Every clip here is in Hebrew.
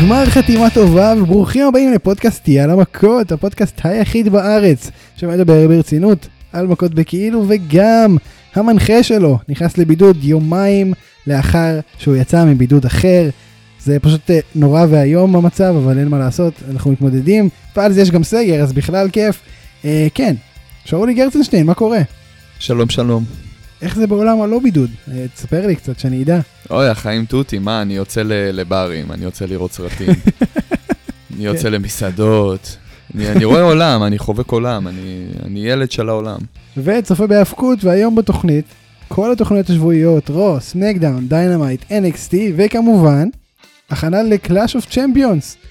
גמר חתימה טובה וברוכים הבאים לפודקאסט יאללה מכות, הפודקאסט היחיד בארץ שמדבר ברצינות על מכות בכאילו וגם המנחה שלו נכנס לבידוד יומיים לאחר שהוא יצא מבידוד אחר. זה פשוט אה, נורא ואיום המצב אבל אין מה לעשות אנחנו מתמודדים ועל זה יש גם סגר אז בכלל כיף. אה, כן, שאולי גרצנשטיין מה קורה? שלום שלום. איך זה בעולם הלא בידוד? אה, תספר לי קצת שאני אדע. אוי, החיים תותים, מה, אני יוצא לברים, אני יוצא לראות סרטים, אני יוצא כן. למסעדות, אני, אני רואה עולם, אני חובק עולם, אני, אני ילד של העולם. וצופה בהאבקות והיום בתוכנית כל התוכניות השבועיות רו, סמקדאון, דיינמייט, NXT וכמובן הכנה ל-Clash of Champions.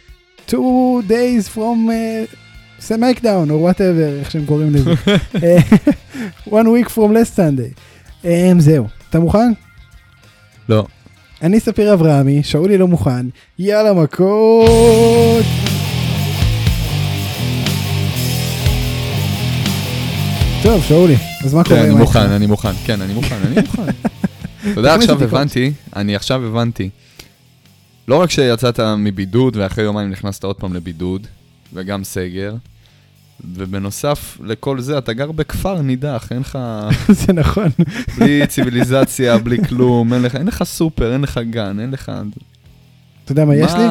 two days from uh, סמקדאון או whatever איך שהם קוראים לזה. אה, one week from last Sunday. Um, זהו, אתה מוכן? לא. אני ספיר אברהמי, שאולי לא מוכן, יאללה מכות! טוב, שאולי, אז מה קורה? כן, אני מוכן? אני מוכן, כן, אני מוכן, אני מוכן. אתה יודע, עכשיו. הבנתי, אני עכשיו הבנתי. לא רק שיצאת מבידוד ואחרי יומיים נכנסת עוד פעם לבידוד, וגם סגר, ובנוסף לכל זה, אתה גר בכפר נידח, אין לך... זה נכון. בלי ציוויליזציה, בלי כלום, אין לך, אין לך סופר, אין לך גן, אין לך... אתה יודע מה יש לי?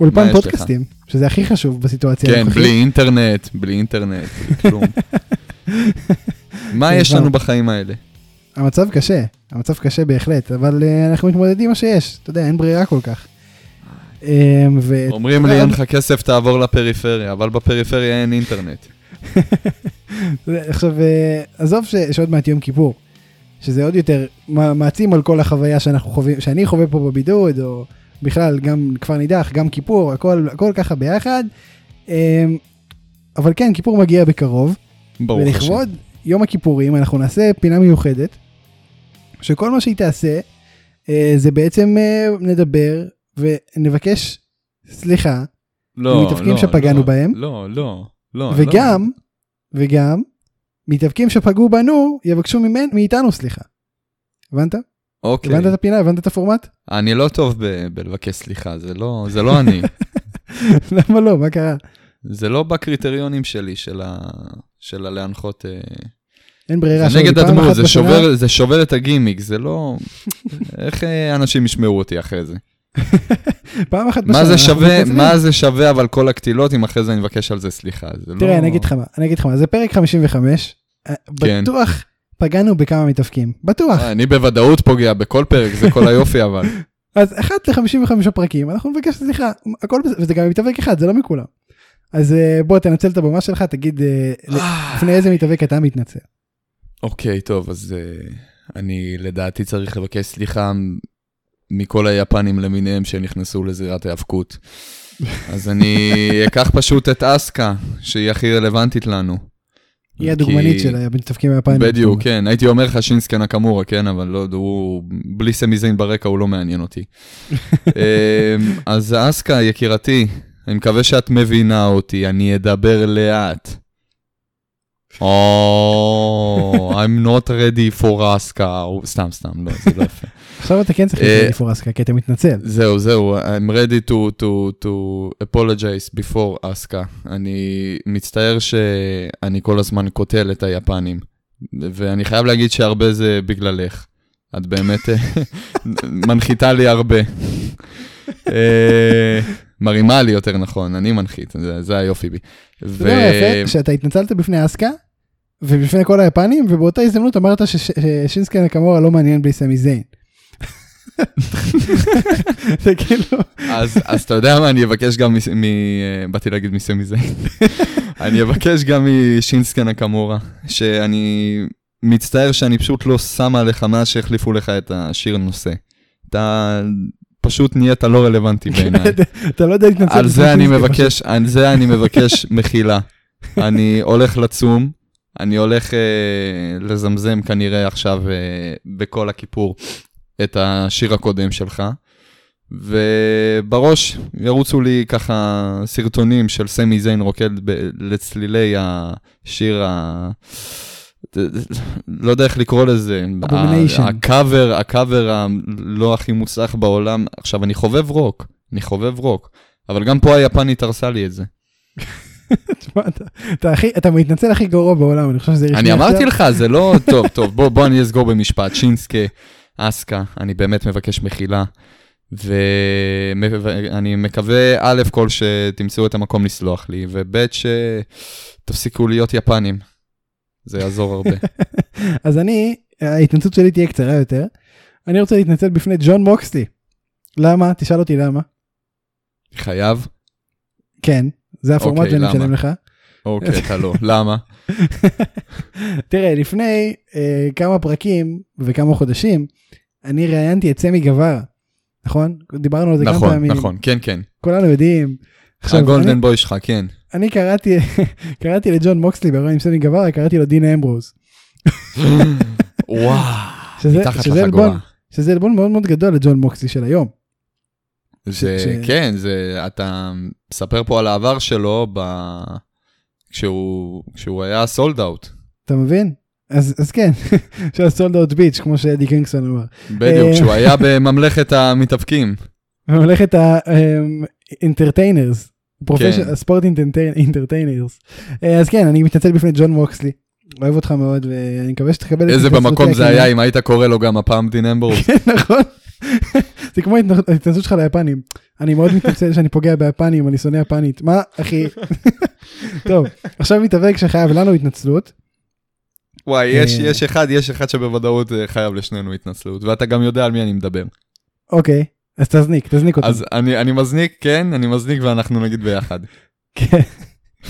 אולפן? פודקאסטים, שזה הכי חשוב בסיטואציה כן. בלי אינטרנט, בלי אינטרנט, בלי כלום. מה יש. לנו בחיים האלה? המצב קשה, המצב קשה בהחלט, אבל אה, אנחנו מתמודדים עם מה שיש, אתה יודע, אין ברירה כל כך. אה, ו- אומרים לי, אין לך כסף, תעבור לפריפריה, אבל בפריפריה אין אינטרנט. עכשיו, אה, עזוב ש- שעוד מעט יום כיפור, שזה עוד יותר מע- מעצים על כל החוויה שאנחנו חווים, שאני חווה פה בבידוד, או בכלל גם כפר נידח, גם כיפור, הכל, הכל ככה ביחד. אה, אבל כן, כיפור מגיע בקרוב, ברוך השם. ולכבוד יום הכיפורים אנחנו נעשה פינה מיוחדת, שכל מה שהיא תעשה, אה, זה בעצם אה, נדבר ונבקש סליחה, לא, מתאבקים לא, שפגענו לא, בהם. לא, לא, לא. וגם, וגם, מתאבקים שפגעו בנו יבקשו ממנ, מאיתנו סליחה. הבנת? לא. אוקיי. הבנת את הפינה? הבנת את הפורמט? אני לא טוב ב- בלבקש סליחה, זה לא זה לא אני. למה לא? מה קרה? זה לא בקריטריונים שלי, של ה... של הלהנחות... אה, אין ברירה. זה נגד הדמות, זה בשנה- שובר, זה שובר את הגימיק, זה לא... איך אה, אנשים ישמעו אותי אחרי זה? פעם אחת בשנה. מה זה שווה. מה זה שווה אבל כל הקטילות אם אחרי זה אני מבקש על זה סליחה, זה לא... תראה, אני אגיד לך מה, אני אגיד לך מה, זה פרק 55, אה, כן. בטוח פגענו בכמה מתאבקים, בטוח. אה, אני בוודאות פוגע בכל פרק, זה כל היופי אבל. אז אחת ל-55 פרקים, אנחנו נבקש סליחה, הכל בסדר, וזה גם מתאבק אחד, זה לא מכולם. אז אה, בוא תנצל את הבמה שלך, תגיד לפני איזה מתאבק אתה מתנצל. אוקיי, טוב, אז אני לדעתי צריך לבקש סליחה מכל היפנים למיניהם שנכנסו לזירת ההיאבקות. אז אני אקח פשוט את אסקה, שהיא הכי רלוונטית לנו. היא הדוגמנית כי- של המתאבקים היפנים. בדיוק, כן, הייתי אומר לך שינסקה נקמורה, כן, אבל לא, הוא, בלי סמי זיין ברקע הוא לא מעניין אותי. אמ, אז אסקה, יקירתי, אני מקווה שאת מבינה אותי, אני אדבר לאט. או, I'm not ready for או- סתם, סתם, לא, זה לא יפה. עכשיו אתה כן צריך אה, להתנצל פורסקה, כי אתה מתנצל. זהו, זהו, I'm ready to, to, to apologize before אסקה. אני מצטער שאני כל הזמן קוטל את היפנים, ואני חייב להגיד שהרבה זה בגללך. את באמת אה, מנחיתה לי הרבה. אה, מרימה לי יותר נכון, אני מנחית, זה, זה היופי בי. אתה יודע מה יפה? שאתה התנצלת בפני אסקה, ובפני כל היפנים, ובאותה הזדמנות אמרת שש- ששינסקי נקמורה לא מעניין בלי סמי זיין. זה כאילו, אז, אתה יודע מה, אני אבקש גם מ... אה, באתי להגיד מסמי זיין. אני אבקש גם משינסקה נקמורה, שאני מצטער שאני פשוט לא שם עליך מאז שהחליפו לך את השיר נושא. אתה פשוט נהיית לא רלוונטי בעיניי. אתה לא יודע להתנצל. על זה אני מבקש, על זה אני מבקש מחילה. אני הולך לצום, אני הולך אה, לזמזם כנראה עכשיו אה, בכל הכיפור את השיר הקודם שלך, ובראש ירוצו לי ככה סרטונים של סמי זיין רוקד ב- לצלילי השיר ה... לא יודע איך לקרוא לזה. הקאבר, הקאבר הלא הכי מוצלח בעולם. עכשיו, אני חובב רוק, אני חובב רוק. אבל גם פה היפנית הרסה לי את זה. תשמע, אתה- אתה הכי- אתה מתנצל הכי גרוע בעולם, אני חושב שזה אני. אמרתי לך, זה לא... טוב, טוב, בוא, בוא אני אסגור במשפט. שינסקה, אסקה, אני באמת מבקש מחילה. ואני מקווה, א' כל שתמצאו את המקום לסלוח לי, וב' שתפסיקו להיות יפנים. זה יעזור הרבה. אז אני, ההתנצלות שלי תהיה קצרה יותר. אני רוצה להתנצל בפני ג'ון מוקסלי. למה? תשאל אותי למה. חייב? כן, זה הפורמט אוקיי, שאני? משלם לך. אוקיי, אתה לא. למה? תראה, לפני אה, כמה פרקים וכמה חודשים, אני ראיינתי את סמי גברה, נכון? דיברנו על זה כמה נכון, פעמים. נכון, כן, כן. כולנו יודעים. הגולדן בוי שלך, כן. אני קראתי, קראתי לג'ון מוקסלי בראיון עם סמי גווארה, קראתי לו דין אמברוז. וואו, מתחת לחגורה. שזה עלבון מאוד מאוד גדול לג'ון מוקסלי של היום. זה, ש- כן, זה, אתה מספר פה על העבר שלו ב... כשהוא, כשהוא היה sold out. אתה מבין? אז, אז כן, של sold out bitch, כמו שאדי קינגסטון אמר. בדיוק, אה. כשהוא היה בממלכת המתאבקים. ממלכת ה entertainers. ה sports entertainers. אז כן, אני מתנצל בפני ג'ון מוקסלי. אוהב אותך מאוד ואני מקווה שתקבל את איזה התנצלותי במקום זה. היה אם היית קורא לו גם הפעם דין אמברוז. נכון. זה כמו ההתנ- ההתנצלות שלך ליפנים. אני מאוד מתנצל שאני פוגע ביפנים, אני שונא יפנית. מה, אחי? טוב, עכשיו מתאבק שחייב לנו התנצלות. וואי, יש, אה. יש אחד, יש אחד שבוודאות אה, חייב לשנינו התנצלות, ואתה גם יודע על מי אני מדבר. אוקיי, אז תזניק, תזניק אותו. אז אני, אני מזניק, כן, אני מזניק ואנחנו נגיד ביחד. כן,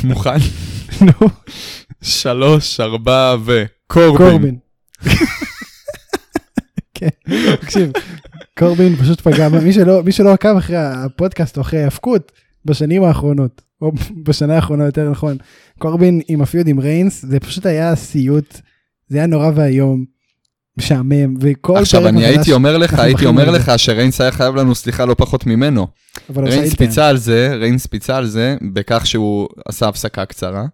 מוכן? נו, שלוש, ארבע ו... קורבין. קורבין. כן, תקשיב, קורבין פשוט פגע, מי שלא, מי שלא עקב אחרי הפודקאסט או אחרי ההאבקות בשנים האחרונות, או בשנה האחרונה יותר נכון, קורבין עם הפיוד עם ריינס, זה פשוט היה סיוט, זה היה נורא ואיום, משעמם, וכל עכשיו, אני הייתי אומר לך, הייתי אומר. לך שריינס היה חייב לנו סליחה לא פחות ממנו. ריינס. פיצה על זה, ריינס פיצה על זה, בכך שהוא עשה הפסקה קצרה.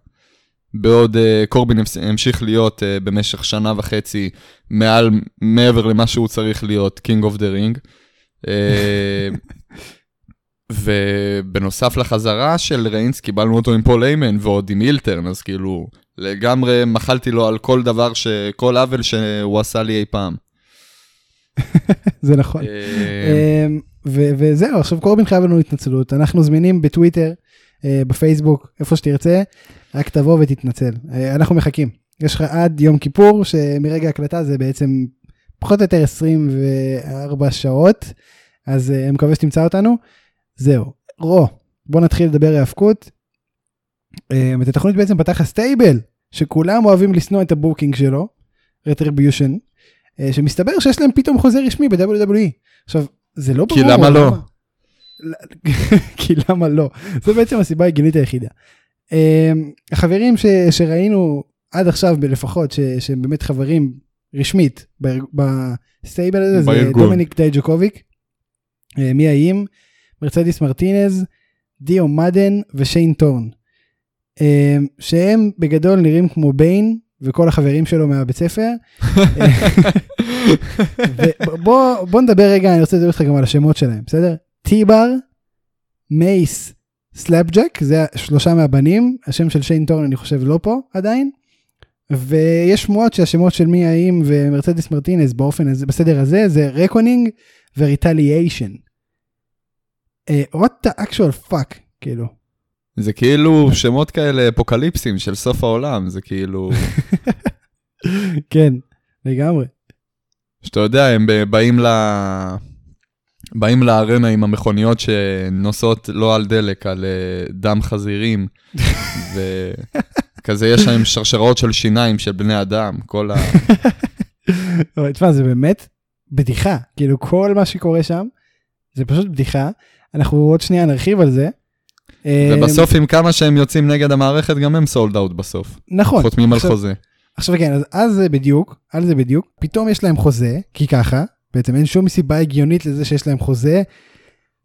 בעוד אה, קורבין המש- המשיך להיות אה, במשך שנה וחצי מעל, מעבר למה שהוא צריך להיות, king of the ring. ובנוסף לחזרה של ריינס, קיבלנו אותו עם פול היימן ועוד עם heel turn, אז כאילו, לגמרי מחלתי לו על כל דבר, ש... כל עוול שהוא עשה לי אי פעם. זה נכון. אה, אמ, וזהו, עכשיו קורבין חייב לנו התנצלות, אנחנו זמינים בטוויטר, אה, בפייסבוק, איפה שתרצה, רק תבוא ותתנצל. אה, אנחנו מחכים. יש לך עד יום כיפור, שמרגע ההקלטה זה בעצם פחות או יותר 24 שעות, אז אה, אני מקווה שתמצא אותנו. זהו. Raw, בוא נתחיל לדבר היאבקות. אה, את התוכנית בעצם פתח ה stable, שכולם אוהבים לשנוא את ה booking שלו, Retribution, שמסתבר שיש להם פתאום חוזה רשמי ב-WWE. עכשיו, זה לא כי ברור. למה לא? כי למה לא? זו בעצם הסיבה ההגיונית היחידה. אמ, החברים ש, שראינו עד עכשיו לפחות, ש, שהם באמת חברים רשמית ב stable הזה, זה. דומיניק דייג'קוביק, אה, מיה ים, מרצדיס מרטינז, דיו מדין ושיין ת'ורן. אמ, שהם בגדול נראים כמו ביין וכל החברים שלו מהבית ספר. ובוא בוא נדבר רגע, אני רוצה לדבר איתך גם על השמות שלהם, בסדר? T-Bar, Mace, Slapjack, זה שלושה מהבנים, השם של שיין ת'ורן אני חושב לא פה עדיין. ויש שמועות שהשמות של מיה ים ומרצדס מרטינז באופן הזה, בסדר הזה, זה Reckoning ו Retaliation. what the actual fuck, כאילו. זה כאילו שמות כאלה אפוקליפסים של סוף העולם, זה כאילו, כן, לגמרי. שאתה יודע, הם באים ל... באים לארנה עם המכוניות שנוסעות לא על דלק, על אה, דם חזירים, וכזה יש להם שרשראות של שיניים של בני אדם, כל ה... תשמע, זה באמת בדיחה, כאילו כל מה שקורה שם, זה פשוט בדיחה. אנחנו עוד שנייה נרחיב על זה. ובסוף עם כמה שהם יוצאים נגד המערכת, גם הם סולד אאוט בסוף. נכון. חותמים על חוזה. עכשיו כן, אז על זה בדיוק, על זה בדיוק, פתאום יש להם חוזה, כי ככה, בעצם אין שום סיבה הגיונית לזה שיש להם חוזה.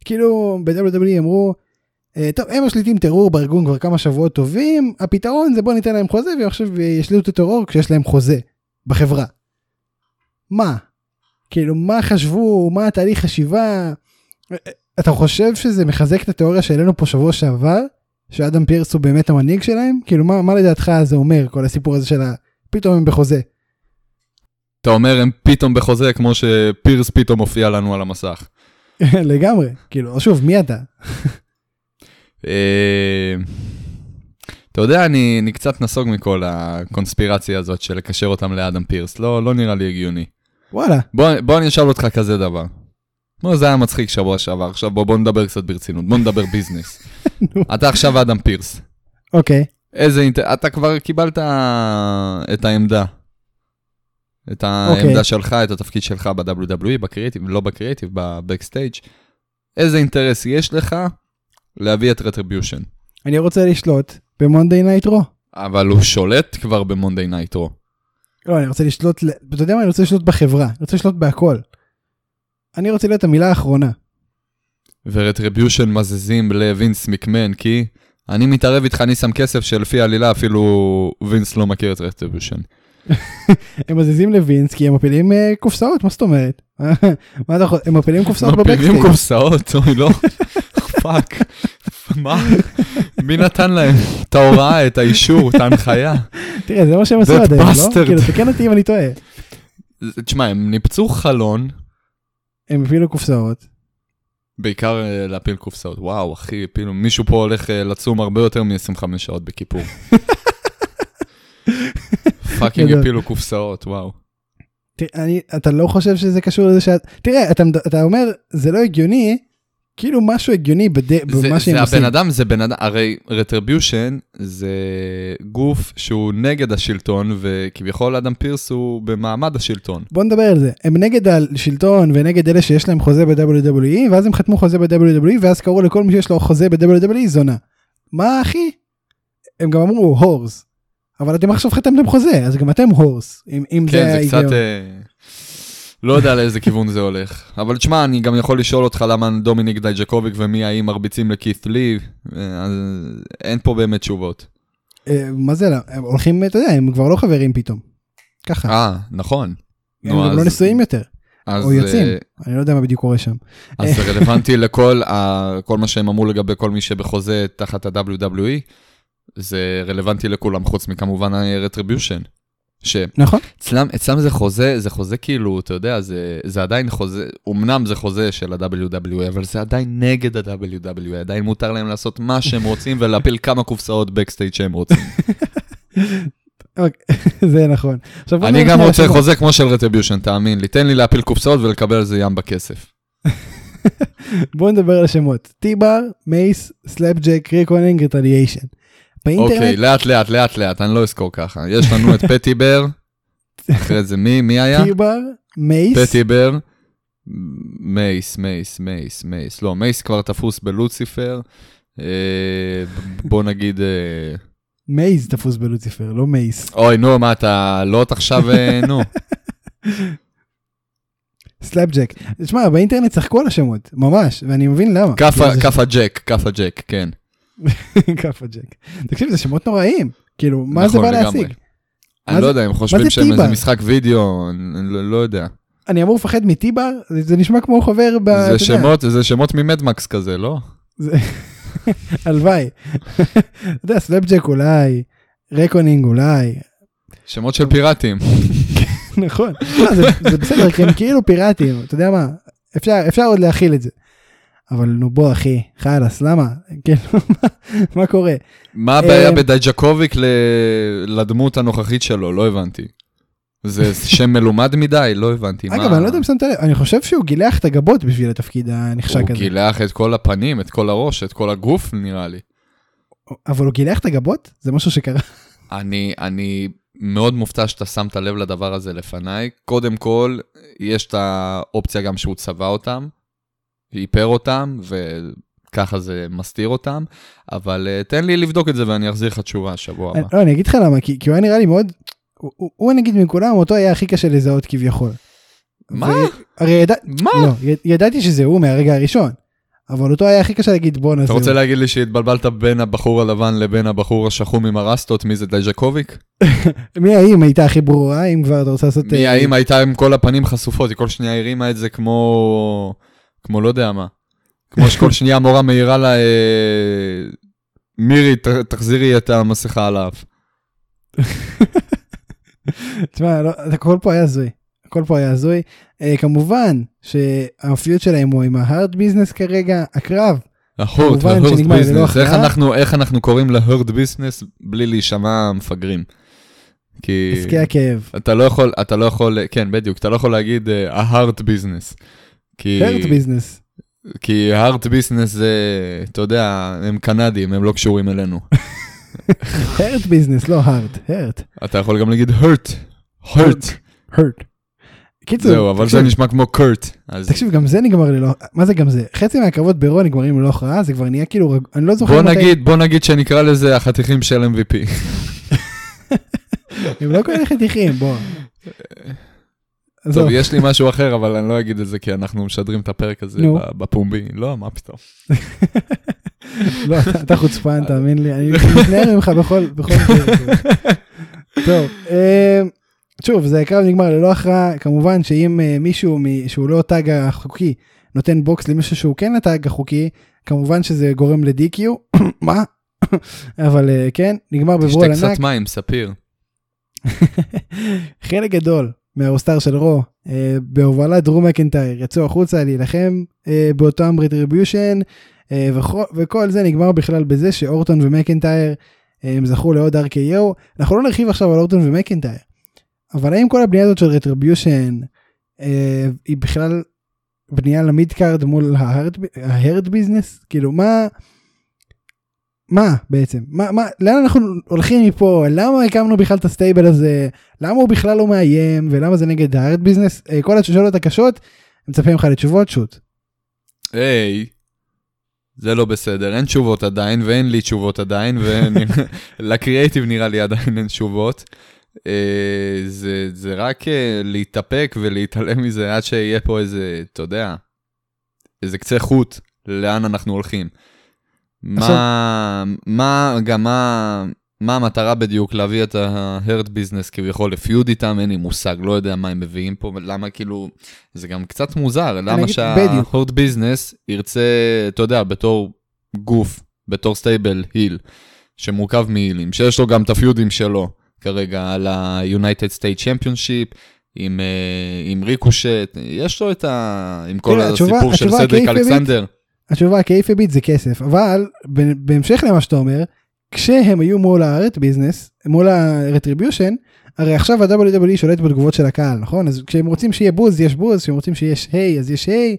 כאילו ב-WWE אמרו, "אה, טוב, הם משליטים טרור בארגון כבר כמה שבועות טובים, הפתרון זה בוא ניתן להם חוזה ועכשיו ישליטו את הטרור כשיש להם חוזה בחברה. מה? כאילו מה חשבו, מה התהליך חשיבה, אתה חושב שזה מחזק את התיאוריה שהעלינו פה שבוע שעבר, שאדם פירס הוא באמת המנהיג שלהם? כאילו, מה, מה לדעתך זה אומר, כל הסיפור הזה של ה... פתאום הם בחוזה. אתה אומר הם פתאום בחוזה, כמו שפירס פתאום מופיע לנו על המסך. לגמרי. כאילו, שוב, מי אתה? אה, אתה יודע, אני, אני קצת נסוג מכל הקונספירציה הזאת של לקשר אותם לאדם פירס, לא, לא נראה לי הגיוני. וואלה. בוא, בוא אני אשאל אותך כזה דבר. בוא, זה היה מצחיק שבוע שעבר, עכשיו בוא, בוא נדבר קצת ברצינות, בוא נדבר ביזנס. אתה עכשיו אדם פירס. אוקיי. איזה אינטר... אתה כבר קיבלת את העמדה. את העמדה אוקיי. שלך, את התפקיד שלך ב-WWE, בקריאיטיב, לא ב creative, ב backstage. איזה אינטרס יש לך להביא את Retribution? אני רוצה לשלוט ב Monday Night Raw. אבל הוא שולט כבר ב Monday Night Raw. לא, אני רוצה לשלוט, אתה יודע מה? אני רוצה לשלוט בחברה, אני רוצה לשלוט בהכל. אני רוצה להיות המילה האחרונה. ו Retribution מזיזים לווינס מקמן, כי אני מתערב איתך, אני שם כסף שלפי העלילה אפילו וינס לא מכיר את Retribution. הם מזיזים לווינס כי הם מפילים אה, קופסאות, מה זאת אומרת? מה אתה יכול, הם מפילים קופסאות מפילים ב backstage. קופסאות, אוי לא, fuck. מה? מי נתן להם את ההוראה, את האישור, את ההנחיה? תראה, זה מה שהם עשו עד היום, לא? כאילו, תקן אותי אם אני טועה. תשמע, הם ניפצו חלון, הם הפילו קופסאות. בעיקר אה, להפיל קופסאות. וואו, אחי, הפילו, מישהו פה הולך אה, לצום הרבה יותר מ-25 שעות בכיפור. fucking. הפילו קופסאות, וואו. תראה, אני, אתה לא חושב שזה קשור לזה שאת... תראה, אתה, אתה אומר, זה לא הגיוני, כאילו משהו הגיוני בד... זה, במה שהם זה עושים. הבן אדם, זה בן אדם, הרי Retribution זה גוף שהוא נגד השלטון, וכביכול אדם פירס הוא במעמד השלטון. בוא נדבר על זה. הם נגד השלטון ונגד אלה שיש להם חוזה ב-WWE, ואז הם חתמו חוזה ב-WWE, ואז קראו לכל מי שיש לו חוזה ב-WWE זונה. מה אחי? הם גם אמרו whores. אבל אתם עכשיו חתמתם חוזה, אז גם אתם whores. אם, אם זה כן, זה ההיגיון. קצת... אה, לא יודע לאיזה כיוון זה הולך. אבל תשמע, אני גם יכול לשאול אותך למה דומיניק דייג'קוביק ומיה ים מרביצים לקית' לי, אה, אז אין פה באמת תשובות. אה, מה זה, הם הולכים, אתה יודע, הם כבר לא חברים פתאום. ככה. אה, נכון. הם גם לא נשואים יותר, אז, או יוצאים. אני לא יודע מה בדיוק קורה שם. אז זה רלוונטי לכל ה- כל מה שהם אמרו לגבי כל מי שבחוזה תחת ה-WWE, זה רלוונטי לכולם, חוץ מכמובן ה-Retribution. שאצלם נכון? אצלם זה חוזה, זה חוזה כאילו, אתה יודע, זה, זה עדיין חוזה, אמנם זה חוזה של ה-WWE, אבל זה עדיין נגד ה-WWE, עדיין מותר להם לעשות מה שהם רוצים ולהפיל כמה קופסאות בקסטייג' שהם רוצים. אוקיי, זה נכון. עכשיו אני גם רוצה. חוזה כמו של Retribution, תאמין לי, תן לי להפיל קופסאות ולקבל על זה ים בכסף. בוא נדבר על השמות. T-Bar, Mace, Slapjack, Reckoning, Retaliation. אוקיי, באינטרנט, לאט לאט לאט לאט, אני לא אזכור ככה. יש לנו את פתי בר, אחרי זה מי, מי היה? T-Bar, Mace, פתי בר, Mace, Mace, Mace, Mace. לא, Mace כבר תפוס בלוציפר. אה, בוא נגיד, אה, מייז תפוס בלוציפר, לא מייס. אוי, נו, מה אתה, לוט עכשיו, אה, נו. סלאפג'ק. תשמע, באינטרנט צחקו על השמות, ממש, ואני מבין למה. כאפה ג'ק, כאפה ג'ק, כן. כאפה ג'ק. תקשיב, זה שמות נוראים. כאילו, מה זה נכון, בא. להשיג? אני לא יודע, הם חושבים שהם איזה? משחק וידאו, אני לא- לא יודע. אני אמור לפחד מ T-Bar? זה נשמע כמו חבר ב... זה שמות, זה שמות ממדמקס כזה, לא? הלוואי. אתה יודע, סלאפג'ק אולי, רקונינג אולי, שמות של פיראטים. נכון. לא, זה, בסדר, כי הם כאילו פיראטים, אתה יודע מה, אפשר עוד להכיל את זה. אבל נו בוא אחי, חלאס, למה? כאילו, מה, קורה? מה הבעיה אה, בדייג'אקוביץ' לדמות הנוכחית שלו? לא הבנתי. זה שם מלומד מדי? לא הבנתי. אגב, אני לא יודע אם שמת לב, אני חושב שהוא גילח את הגבות בשביל התפקיד הנחשק הוא הזה. גילח את כל הפנים, את כל הראש, את כל הגוף, נראה לי. אבל הוא גילח את הגבות? זה משהו שקרה. אני, אני מאוד מופתע שאתה שמת לב לדבר הזה לפניי. קודם כל, יש את האופציה גם שהוא צבע אותם, איפר אותם, וככה זה מסתיר אותם, אבל uh, תן לי לבדוק את זה ואני אחזיר לך תשובה שבוע הבא. לא, אני אגיד לך למה, כי כי הוא היה נראה לי מאוד, הוא- הוא הוא נגיד מכולם, אותו היה הכי קשה לזהות כביכול. מה? ו- הרי ידע- מה? לא, י- ידעתי שזה הוא מהרגע הראשון, אבל אותו היה הכי קשה להגיד בואנה אתה רוצה. להגיד לי שהתבלבלת בין הבחור הלבן לבין הבחור השחום עם הרסטות, מי זה דייג'אקוביץ'? מיה ים הייתה הכי ברורה, אם כבר אתה רוצה לעשות... מיה, אה, ים הייתה עם כל הפנים חשופות, היא כל שנייה הרימה את זה כמו... כמו לא יודע מה. כמו שכל שנייה המורה מעירה לה, אה, מירי, ת- תחזירי את המסכה על האף. תשמע, לא, הכל פה היה הזוי. הכל פה היה הזוי. אה, כמובן שה feud שלהם הוא עם ה Hurt Business כרגע, הקרב. שנגמר ללא ביזנס, איך. אנחנו, איך אנחנו קוראים ל Hurt Business בלי להישמע מפגרים? כי עסקי הכאב. אתה לא יכול, אתה לא יכול, כן בדיוק, אתה לא יכול להגיד ה Hurt Business. כי Hurt Business. כי הארט ביזנס זה, אתה יודע, הם קנדים, הם לא קשורים אלינו. הארד ביזנס, לא הארד, הארד. אתה יכול גם להגיד hurt, hurt. hurt. קיצור, זהו, אבל זה תקשיב, נשמע כמו קורט. אז תקשיב, גם זה נגמר ללא, מה זה גם זה? חצי מהקרבות ברו נגמרים ללא הכרעה, זה כבר נהיה כאילו, אני לא זוכר בוא מתי, נגיד, בוא נגיד שנקרא לזה החתיכים של MVP. הם לא כאלה חתיכים, בוא. טוב, יש לי משהו אחר, אבל אני לא אגיד את זה כי אנחנו משדרים את הפרק הזה בפומבי. לא, מה פתאום. לא, אתה- חוצפן, תאמין לי, אני מתנער ממך בכל, פרק. טוב, אה, שוב, זה הקרב נגמר ללא הכרעה, כמובן שאם אה, מישהו שהוא לא tag החוקי נותן בוקס למישהו שהוא כן ה tag החוקי, כמובן שזה גורם ל-DQ, מה? אבל אה, כן, נגמר ב brawl תשתה ענק. קצת מים, ספיר. חלק גדול מה roster של רו אה, בהובלת דרו מקנטייר יצאו החוצה להילחם אה, באותם Retribution אה, וכל, וכל זה נגמר בכלל בזה שאורטון ומקנטייר אה, הם זכו לעוד RKO אנחנו לא נרחיב עכשיו על אורטון ומקנטייר אבל האם כל הבנייה הזאת של Retribution אה, היא בכלל בנייה ל mid card מול ה Hurt Business כאילו מה. מה בעצם מה מה לאן אנחנו הולכים מפה למה הקמנו בכלל את ה stable הזה למה הוא בכלל לא מאיים ולמה זה נגד ה Hurt Business אה, כל השאלות הקשות מצפים לך לתשובות shoot. היי, זה לא בסדר, אין תשובות עדיין, ואין לי תשובות עדיין, ולקריאייטיב נראה לי עדיין אין תשובות. אה, זה, זה רק אה, להתאפק ולהתעלם מזה עד שיהיה פה איזה, אתה יודע, איזה קצה חוט לאן אנחנו הולכים. מה, מה, גם מה, מה המטרה בדיוק להביא את ה Hurt Business כביכול ל feud איתם, אין לי מושג, לא יודע מה הם מביאים פה, למה כאילו, זה גם קצת מוזר, למה. שה Hurt Business ירצה, אתה יודע, בתור גוף, בתור stable heel, שמורכב מהילים, שיש לו גם את הפיודים שלו כרגע על ה-United State Championship, עם, אה, עם ריקושט, יש לו את ה... עם כל הסיפור של סדריק אלכסנדר. התשובה התשובה kayfabe ית זה כסף אבל בהמשך למה שאתה אומר כשהם היו מול Hurt Business מול ה Retribution הרי עכשיו ה-WWE שולט בתגובות של הקהל נכון אז כשהם רוצים שיהיה בוז יש בוז כשהם רוצים שיש yay אז יש yay.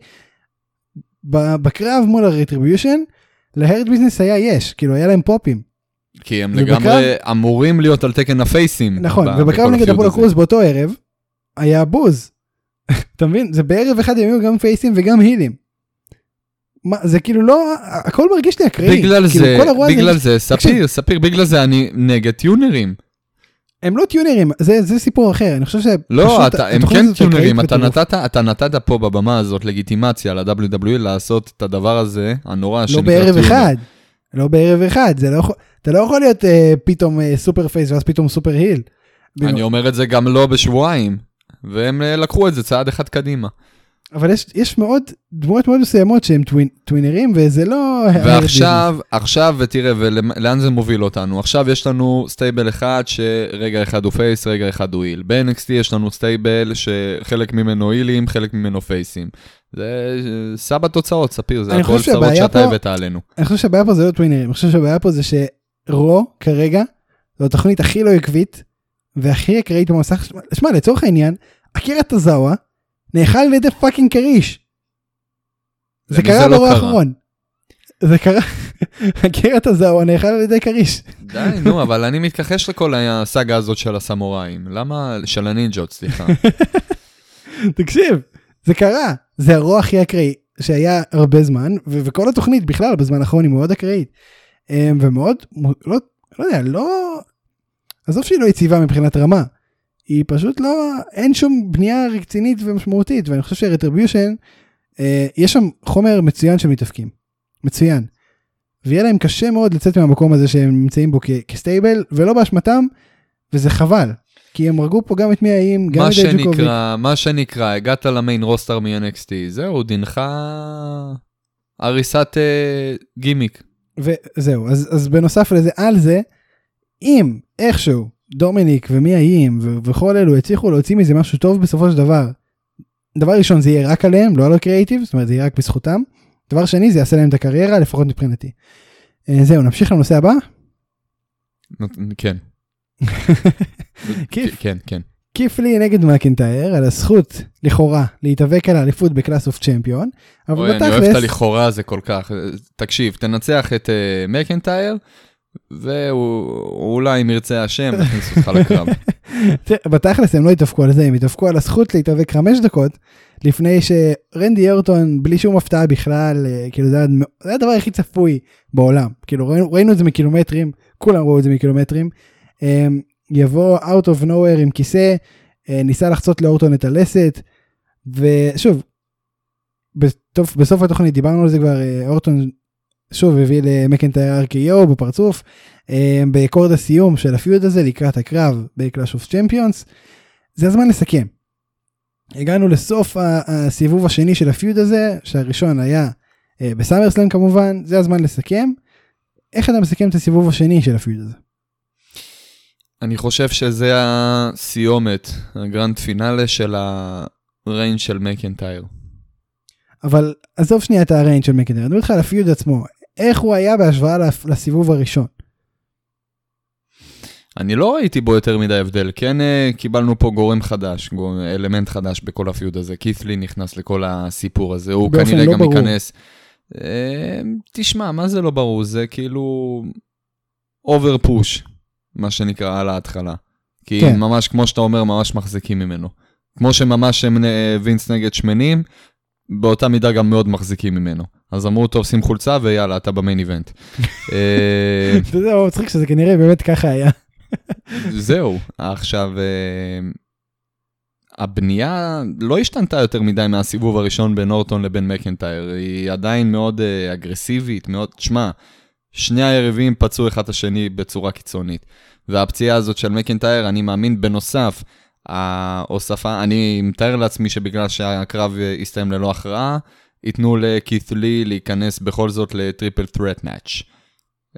בקרב מול ה Retribution ל Hurt Business היה יש כאילו היה להם פופים כי הם ובקרב- לגמרי אמורים להיות על תקן הפייסים. נכון ובקרב נגד ה feud אפולו הזה. קרוז באותו ערב היה בוז. אתה מבין זה בערב אחד הם היו גם פייסים וגם הילים. מה זה כאילו לא הכל מרגיש לי אקראי בגלל כאילו, זה, בגלל זה, ספיר, ספיר, בגלל זה אני נגד טיונרים. הם לא טיונרים זה זה סיפור אחר אני חושב שפשוט לא, אתה- הם כן טיונרים, אתה. נתת, אתה נתת פה בבמה הזאת לגיטימציה ל-WWE לעשות את הדבר הזה, הנורא, לא שנקרא בערב טיונר. אחד לא בערב אחד זה לא יכול אתה לא יכול להיות אה, פתאום אה, super face ואז פתאום super heel. אני אומר את זה גם לא בשבועיים, והם אה, לקחו את זה צעד אחד קדימה. אבל יש יש מאוד דמויות מאוד מסוימות שהם טווין- טווינרים וזה לא ועכשיו, עכשיו, ותראה, ולאן זה מוביל אותנו? עכשיו יש לנו stable אחד שרגע אחד הוא face, רגע אחד הוא heel. ב-NXT יש לנו stable שחלק ממנו הילים, חלק ממנו פייסים. זה סבא תוצאות, ספיר, זה הכל צרות שאתה הבאת עלינו. אני חושב שהבעיה פה זה לא טווינרים אני חושב שהבעיה פה זה שרו כרגע זו התוכנית הכי לא עקבית והכי אקראית במסך שמע לצורך העניין אקירה טוזאווה נאכל על ידי fucking כריש. זה קרה לא באירוע? האחרון. זה קרה אקירה טוזאווה נאכל על ידי כריש. די, נו, אבל אני מתכחש לכל הסאגה הזאת של הסמוראים. למה? של הנינג'ות, סליחה. תקשיב זה קרה זה הרוע הכי אקראי שהיה הרבה זמן ו- וכל התוכנית בכלל בזמן האחרון היא מאוד אקראית. אמ, ומאוד לא, לא יודע לא עזוב שהיא לא יציבה מבחינת רמה. היא פשוט לא אין שום בנייה רצינית ומשמעותית ואני חושב שרטריביושן אה, יש שם חומר מצוין של מתאפקים מצוין. ויהיה להם קשה מאוד לצאת מהמקום הזה שהם נמצאים בו כסטייבל ולא באשמתם וזה חבל כי הם הרגו פה גם את מי האיים גם את. שנקרא, מה שנקרא, הגעת למיין רוסטר מ-NXT, זהו, דינך הריסת אה, גימיק. וזהו, אז, אז בנוסף לזה, על זה, אם איכשהו דומיניק ומי האיים וכל אלו הצליחו להוציא מזה משהו טוב בסופו של דבר, דבר ראשון זה יהיה רק עליהם, לא על הקריאיטיב, זאת אומרת זה יהיה רק בזכותם. דבר שני זה יעשה להם את הקריירה, לפחות מבחינתי. אה, זהו, נמשיך לנושא הבא. כן. קית'. כן, כן. קית' לי נגד מקינטייר על הזכות לכאורה להתאבק על האליפות ב Clash of Champion. אבל אוי, אני אוהב את בתכלס, הלכאורה הזה כל כך. תקשיב, תנצח את אה, מקנטייר, ואולי אם ירצה השם, נכניס אותך לקרב. בתכלס הם לא יתאבקו על זה, הם יתאבקו על הזכות להתאבק חמש דקות לפני שרנדי אורטון בלי שום הפתעה בכלל, אה, כאילו זה היה, הדבר הכי צפוי בעולם. כאילו ראינו, ראינו את זה מקילומטרים, כולם ראו את זה מקילומטרים. אה, יבוא out of nowhere עם כיסא, אה, ניסה לחצות לאורטון את הלסת, ושוב, בסוף התוכנית דיברנו על זה כבר, אה, אורטון שוב הביא למקנטייר RKO בפרצוף, אה, בקורד הסיום של ה feud הזה לקראת הקרב ב Clash of Champions. זה הזמן לסכם. הגענו לסוף הסיבוב השני של ה feud הזה, שהראשון היה אה, ב SummerSlam כמובן, זה הזמן לסכם. איך אתה מסכם את הסיבוב השני של הפיוד הזה? אני חושב שזה הסיומת, ה grand finale של ה reign של מקנטייר. אבל עזוב שנייה את הריינג' של מקנטייר, אני מדבר איתך על ה feud עצמו, איך הוא היה בהשוואה לסיבוב הראשון. אני לא ראיתי בו יותר מדי הבדל, כן אה, קיבלנו פה גורם חדש, גורם, אלמנט חדש בכל ה feud הזה, קית' לי נכנס לכל הסיפור הזה, הוא כנראה לא גם ברור. ייכנס. אה, תשמע, מה זה לא ברור? זה כאילו over push, מה שנקרא, על ההתחלה. כי כן. ממש, כמו שאתה אומר, ממש מחזיקים ממנו. כמו שממש הם אה, וינס נגד שמנים, באותה מידה גם מאוד מחזיקים ממנו. אז אמרו, טוב, שים חולצה ויאללה, אתה ב main event. אה, אתה יודע, הוא מצחיק שזה כנראה באמת ככה היה. זהו, עכשיו, אה, הבנייה לא השתנתה יותר מדי מהסיבוב הראשון בין אורטון לבין מקנטייר, היא עדיין מאוד אה, אגרסיבית, מאוד, שמע, שני היריבים פצעו אחד את השני בצורה קיצונית. והפציעה הזאת של מקנטייר, אני מאמין בנוסף, ההוספה, אני מתאר לעצמי שבגלל שהקרב הסתיים ללא הכרעה, ייתנו לכית לי להיכנס בכל זאת לטריפל טרט מאץ'.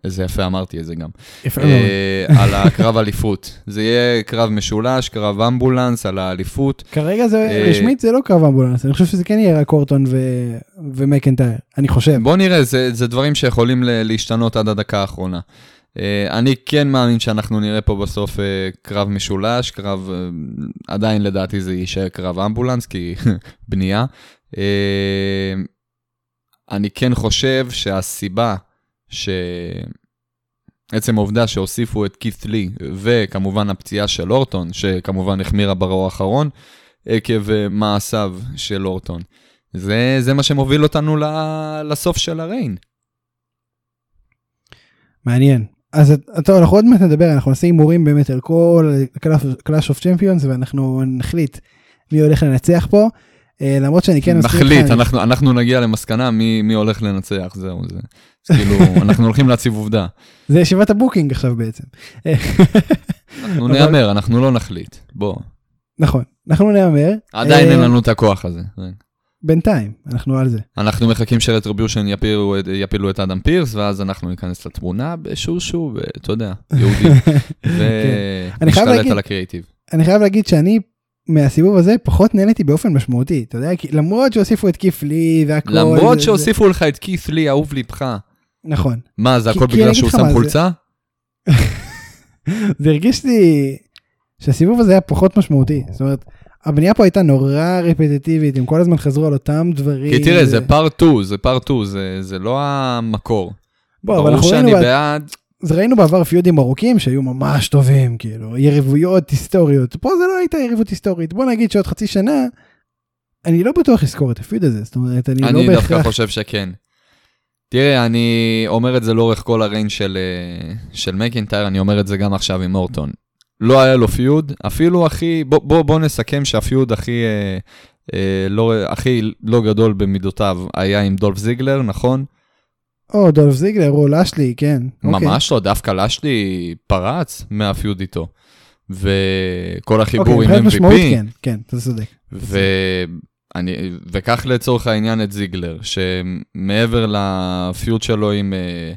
איזה יפה אמרתי את זה גם. יפה מאוד. אה, על הקרב אליפות. זה יהיה קרב משולש, קרב אמבולנס על האליפות. כרגע זה אה, רשמית זה לא קרב אמבולנס, אני חושב שזה כן יהיה רק אורטון ו- ומקנטייר, אני חושב. בוא נראה, זה, דברים שיכולים להשתנות עד הדקה האחרונה. אה, אני כן מאמין שאנחנו נראה פה בסוף קרב משולש, קרב, עדיין לדעתי זה יישאר קרב אמבולנס, כי בנייה. אה, אני כן חושב שהסיבה ש... עצם העובדה שהוסיפו את כית לי, וכמובן הפציעה של אורטון, שכמובן החמירה ברוע האחרון, עקב אה, מעשיו של אורטון. זה, זה מה שמוביל אותנו לסוף של ה reign. מעניין. אז טוב, אנחנו עוד מעט נדבר, אנחנו נעשה הימורים באמת על כל Clash of Champions ואנחנו נחליט מי הולך לנצח פה. אה, למרות שאני כן מסכים נחליט, אנחנו, אנחנו נגיע למסקנה מי, מי הולך לנצח, זהו, זה, זה כאילו, אנחנו הולכים להציב עובדה. זה ישיבת ה booking עכשיו בעצם. אנחנו נהמר, אנחנו לא נחליט, בוא. נכון, אנחנו נהמר. עדיין אה, אין לנו את הכוח הזה. זה. בינתיים, אנחנו על זה. אנחנו מחכים שרטריביושן יפילו, יפילו את אדם פירס, ואז אנחנו ניכנס לתמונה בשושו, ואתה יודע, יהודי. חייב ונשתלט על הקריאיטיב. אני חייב להגיד שאני מהסיבוב הזה פחות נהניתי באופן משמעותי, אתה יודע, כי למרות שהוסיפו את כיף לי והכל. למרות זה- שהוסיפו לך את כית' לי, אהוב ליבך. זה- נכון. מה, זה הכל כי בגלל שהוא שם מה, זה- חולצה? זה הרגיש לי שהסיבוב הזה היה פחות משמעותי. זאת אומרת, הבנייה פה הייתה נורא רפטטיבית, הם כל הזמן חזרו על אותם דברים. כי תראה, זה פארט 2, זה פארט 2, זה- זה לא המקור. בוא, אבל ברור שאני בעד, ראינו בעבר פיודים ארוכים שהיו ממש טובים, כאילו, יריבויות היסטוריות. פה זה לא הייתה יריבות היסטורית. בוא נגיד שעוד חצי שנה, אני לא בטוח אזכור את הפיוד הזה, זאת אומרת, אני, אני לא דווקא בהכרח... חושב שכן. תראה, אני אומר את זה לאורך כל הריין של, אה, של מקינטייר, אני אומר את זה גם עכשיו עם אורטון. לא היה לו פיוד, אפילו הכי, בוא, בוא, בוא נסכם שהפיוד הכי, אה, אה, לא, הכי לא גדול במידותיו היה עם דולף זיגלר, נכון? או, דולף זיגלר, או לשלי, כן. אוקיי. ממש לא, דווקא לשלי פרץ מהפיוד איתו. וכל החיבור עם MVP, כן, כן, אתה צודק. אני, וקח לצורך העניין את זיגלר, שמעבר לפיוט שלו עם, אה,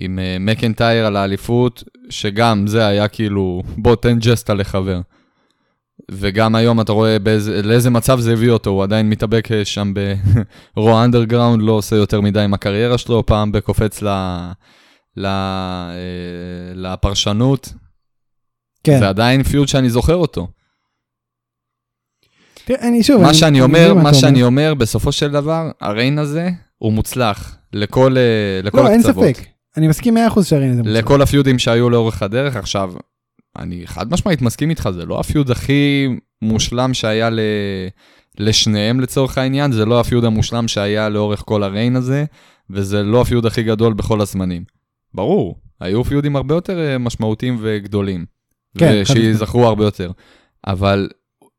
עם אה, מקנטייר על האליפות, שגם זה היה כאילו, בוא תן ג'סטה לחבר. וגם היום אתה רואה באיזה, לאיזה מצב זה הביא אותו, הוא עדיין מתאבק אה, שם ברוע אנדרגראונד, לא עושה יותר מדי עם הקריירה שלו, פעם בקופץ ל, ל, לפרשנות, כן. זה עדיין פיוט שאני זוכר אותו. תראה, אני שוב, מה אני- שאני אני אומר, מה שאני אומר, בסופו של דבר, הריין הזה הוא מוצלח לכל, אה, לכל לא, אין הקצוות. ספק. אני מסכים 100% שהריין הזה מוצלח. לכל הפיודים שהיו לאורך הדרך. עכשיו, אני חד משמעית מסכים איתך, זה לא הפיוד הכי מושלם שהיה ל... לשניהם לצורך העניין, זה לא הפיוד המושלם שהיה לאורך כל הריין הזה, וזה לא הפיוד הכי גדול בכל הזמנים. ברור, היו פיודים הרבה יותר אה, משמעותיים וגדולים. כן, חד ושייזכרו הרבה יותר. אבל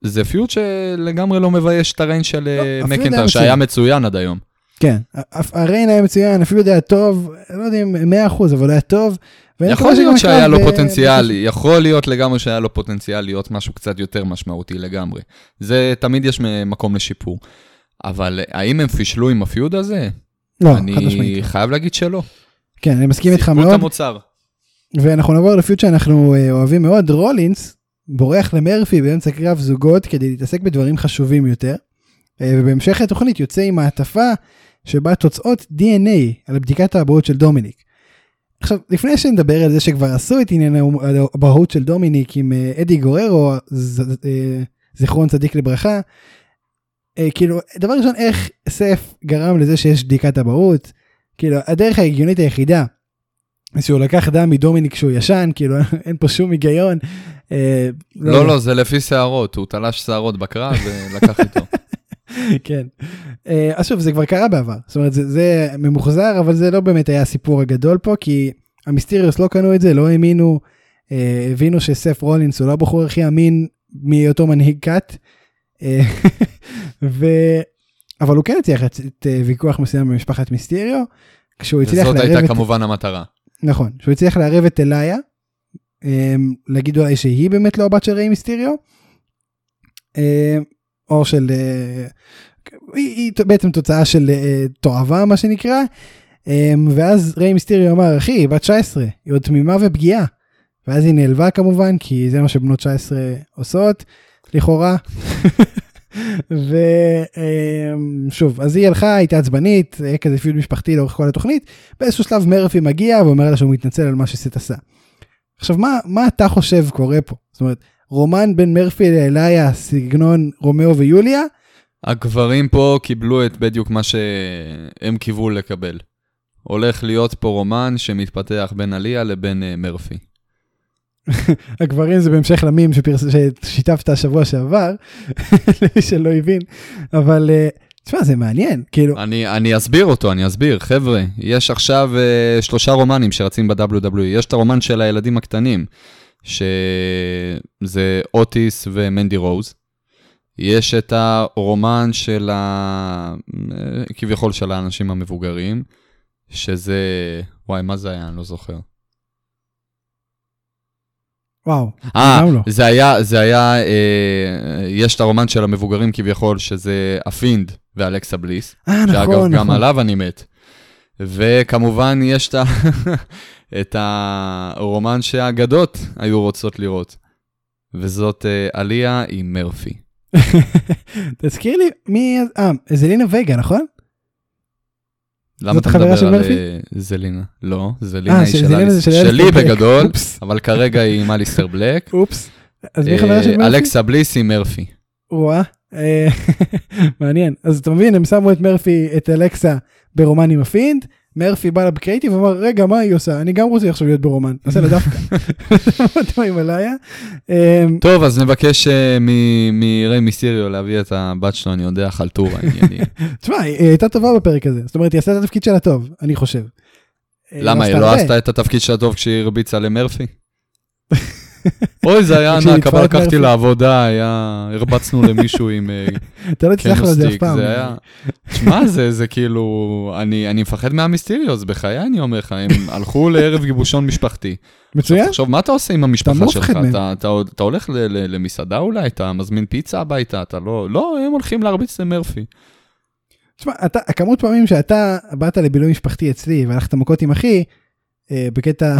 זה פיוט שלגמרי לא מבייש את הריין של אה, לא, היה מקינטר. שהיה מצוין עד היום. כן, הריין היה מצוין, אפילו היה טוב, לא יודע אם 100%, אבל היה טוב. יכול להיות שהיה לו אה, פוטנציאל, יכול להיות לגמרי שהיה לו פוטנציאל להיות משהו קצת יותר משמעותי לגמרי. זה, תמיד יש מקום לשיפור. אבל האם הם פישלו עם הפיוד הזה? לא, חד אני משמעית. חייב להגיד שלא. כן, אני מסכים איתך סיפקו את מאוד. המוצר. ואנחנו נעבור לפיוט שאנחנו אה, אוהבים מאוד, רולינס בורח למרפי באמצע קרב זוגות כדי להתעסק בדברים חשובים יותר. אה, ובהמשך התוכנית יוצא עם מעטפה שבה תוצאות DNA על בדיקת האבהות של דומיניק. עכשיו, לפני שנדבר על זה שכבר עשו את עניין האבהות של דומיניק עם אה, אדי גוררו, אה, זיכרון צדיק לברכה, אה, כאילו, דבר ראשון, איך סף גרם לזה שיש בדיקת אבהות? כאילו, הדרך ההגיונית היחידה שהוא לקח דם מדומיניק שהוא ישן, כאילו אין פה שום היגיון. לא, יודע. לא, זה לפי שערות, הוא תלש שערות בקרב ולקח איתו. כן. אה, אז שוב, זה כבר קרה בעבר. זאת אומרת, זה, זה ממוחזר, אבל זה לא באמת היה הסיפור הגדול פה, כי המיסטיריוס לא קנו את זה, לא האמינו, אה, הבינו שסף רולינס הוא לא הבחור הכי אמין מהיותו מנהיג כת. אה, ו... אבל הוא כן הצליח לצאת אה, ויכוח מסוים במשפחת מיסטיריו, כשהוא הצליח וזאת לערב הייתה את... כמובן המטרה. נכון, שהוא הצליח לערב את אליה, להגיד אולי שהיא באמת לא הבת של ריי מיסטיריו, או של, אה, היא, היא בעצם תוצאה של אה, תועבה מה שנקרא, אמ, ואז ריי מיסטיריו אמר אחי היא בת 19 היא עוד תמימה ופגיעה, ואז היא נעלבה כמובן כי זה מה שבנות 19 עושות לכאורה. ושוב אז היא הלכה הייתה עצבנית היה כזה feud משפחתי לאורך כל התוכנית באיזשהו שלב מרפי מגיע ואומר לה שהוא מתנצל על מה שסת' עשה. עכשיו מה מה אתה חושב קורה פה זאת אומרת רומן בין מרפי לאליה סגנון רומיאו ויוליה הגברים פה קיבלו את בדיוק מה שהם קיוו לקבל. הולך להיות פה רומן שמתפתח בין אליה לבין אה, מרפי. הגברים זה בהמשך למים שפרס... ששיתפת השבוע שעבר למי שלא הבין אבל אה, תשמע זה מעניין כאילו אני, אני אסביר אותו, אני אסביר. חבר'ה, יש עכשיו uh, שלושה רומנים שרצים ב-WWE. יש את הרומן של הילדים הקטנים, שזה אוטיס ומנדי רוז. יש את הרומן של ה... כביכול של האנשים המבוגרים, שזה... וואי, מה זה היה? אני לא זוכר. וואו אה, גם לא. זה היה, זה היה, אה, יש את הרומן של המבוגרים כביכול, שזה הפינד ואלכסה בליס. אה שאגב, נכון גם נכון עליו אני מת. וכמובן, יש את, ה... את הרומן שהאגדות היו רוצות לראות. וזאת uh, עליה עם מרפי. תזכיר לי מי אה זלינה וגה נכון? למה אתה מדבר על? אה, זלינה? לא, זלינה אה היא של זלינה. של שלי. בגדול, אבל כרגע היא עם אליסטר בלק. אופס. אז מי אה, חברה של מרפי? אלכסה בליס עם מרפי. וואה, אה, מעניין. אז אתה מבין, הם שמו את מרפי, את אלכסה ברומן עם הפינד, מרפי בא לה בקריאיטיב ואמר, רגע, מה היא עושה? אני גם רוצה עכשיו להיות ברומן. עושה לה דווקא. אה, טוב, אז נבקש אה, מריי מיסטריו להביא את הבת שלו, אני יודע, חלטורה. תשמע, היא הייתה טובה בפרק הזה. זאת אומרת, היא עשתה את התפקיד שלה טוב, אני חושב. אה, למה, היא עשתה לא. עשתה את התפקיד שלה טוב כשהיא הרביצה למרפי? אוי, זה היה ענק, אבל לקחתי. לעבודה, היה... הרבצנו למישהו עם אה, אתה לא תצלח לו את זה אף פעם. זה היה... תשמע, זה, זה כאילו... אני, אני מפחד מהמיסטריוס, בחיי אני אומר לך, הם הלכו לערב גיבושון משפחתי. מצוין. עכשיו, מה אתה עושה עם המשפחה שלך? אתה, אתה, אתה הולך ל, ל, למסעדה אולי? אתה מזמין פיצה הביתה? אתה לא... לא, הם הולכים להרביץ למרפי. תשמע, הכמות פעמים שאתה באת לבילוי משפחתי אצלי והלכת מכות עם אחי, בקטע,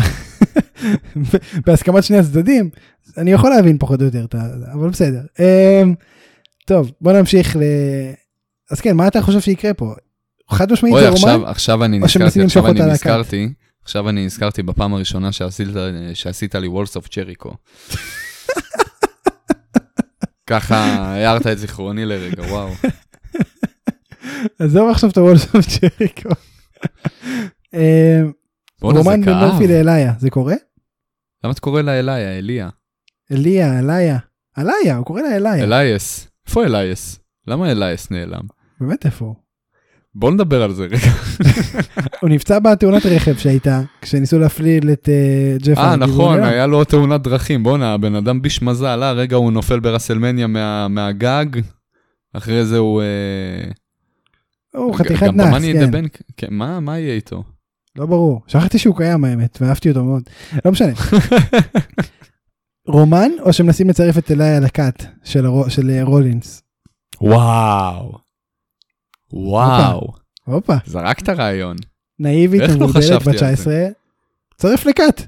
בהסכמת שני הצדדים, אני יכול להבין פחות או יותר את ה... אבל בסדר. אה, טוב, בוא נמשיך ל... אז כן, מה אתה חושב שיקרה פה? חד משמעית אוי, זה רומן? עכשיו, עכשיו אני נזכרתי, עכשיו אני? נזכרתי, עכשיו אני נזכרתי בפעם הראשונה שעשית, שעשית לי וולס אוף צ'ריקו. ככה הערת את זיכרוני לרגע, וואו. עזוב עכשיו את ה Walls of Jericho. אה, רומן כאב. מרפי לאליה, זה קורה? למה אתה קורא לה אליה, אליה? אליה, אליה. אליה, הוא קורא לה אליה. אליאס. איפה אליאס? למה אליאס נעלם? באמת איפה הוא? בוא נדבר על זה רגע. הוא נפצע בתאונת רכב שהייתה, כשניסו להפליל את אה, ג'ף. אה, והוא נכון. היה לו תאונת דרכים. בואנה, הבן אדם ביש מזל, אה, רגע הוא נופל ברסלמניה מה- מהגג, אחרי זה הוא... אה, הוא חתיכת נאס, כן. כן, מה מה יהיה איתו? לא ברור. שכחתי שהוא קיים האמת, ואהבתי אותו מאוד. לא משנה. רומן, או שמנסים לצרף את אליה לכת של הרו- של אה, רולינס? וואו. וואו. הופה, זרקת רעיון. נאיבית, איך לא חשבתי בת על זה? 19, צרף לכת.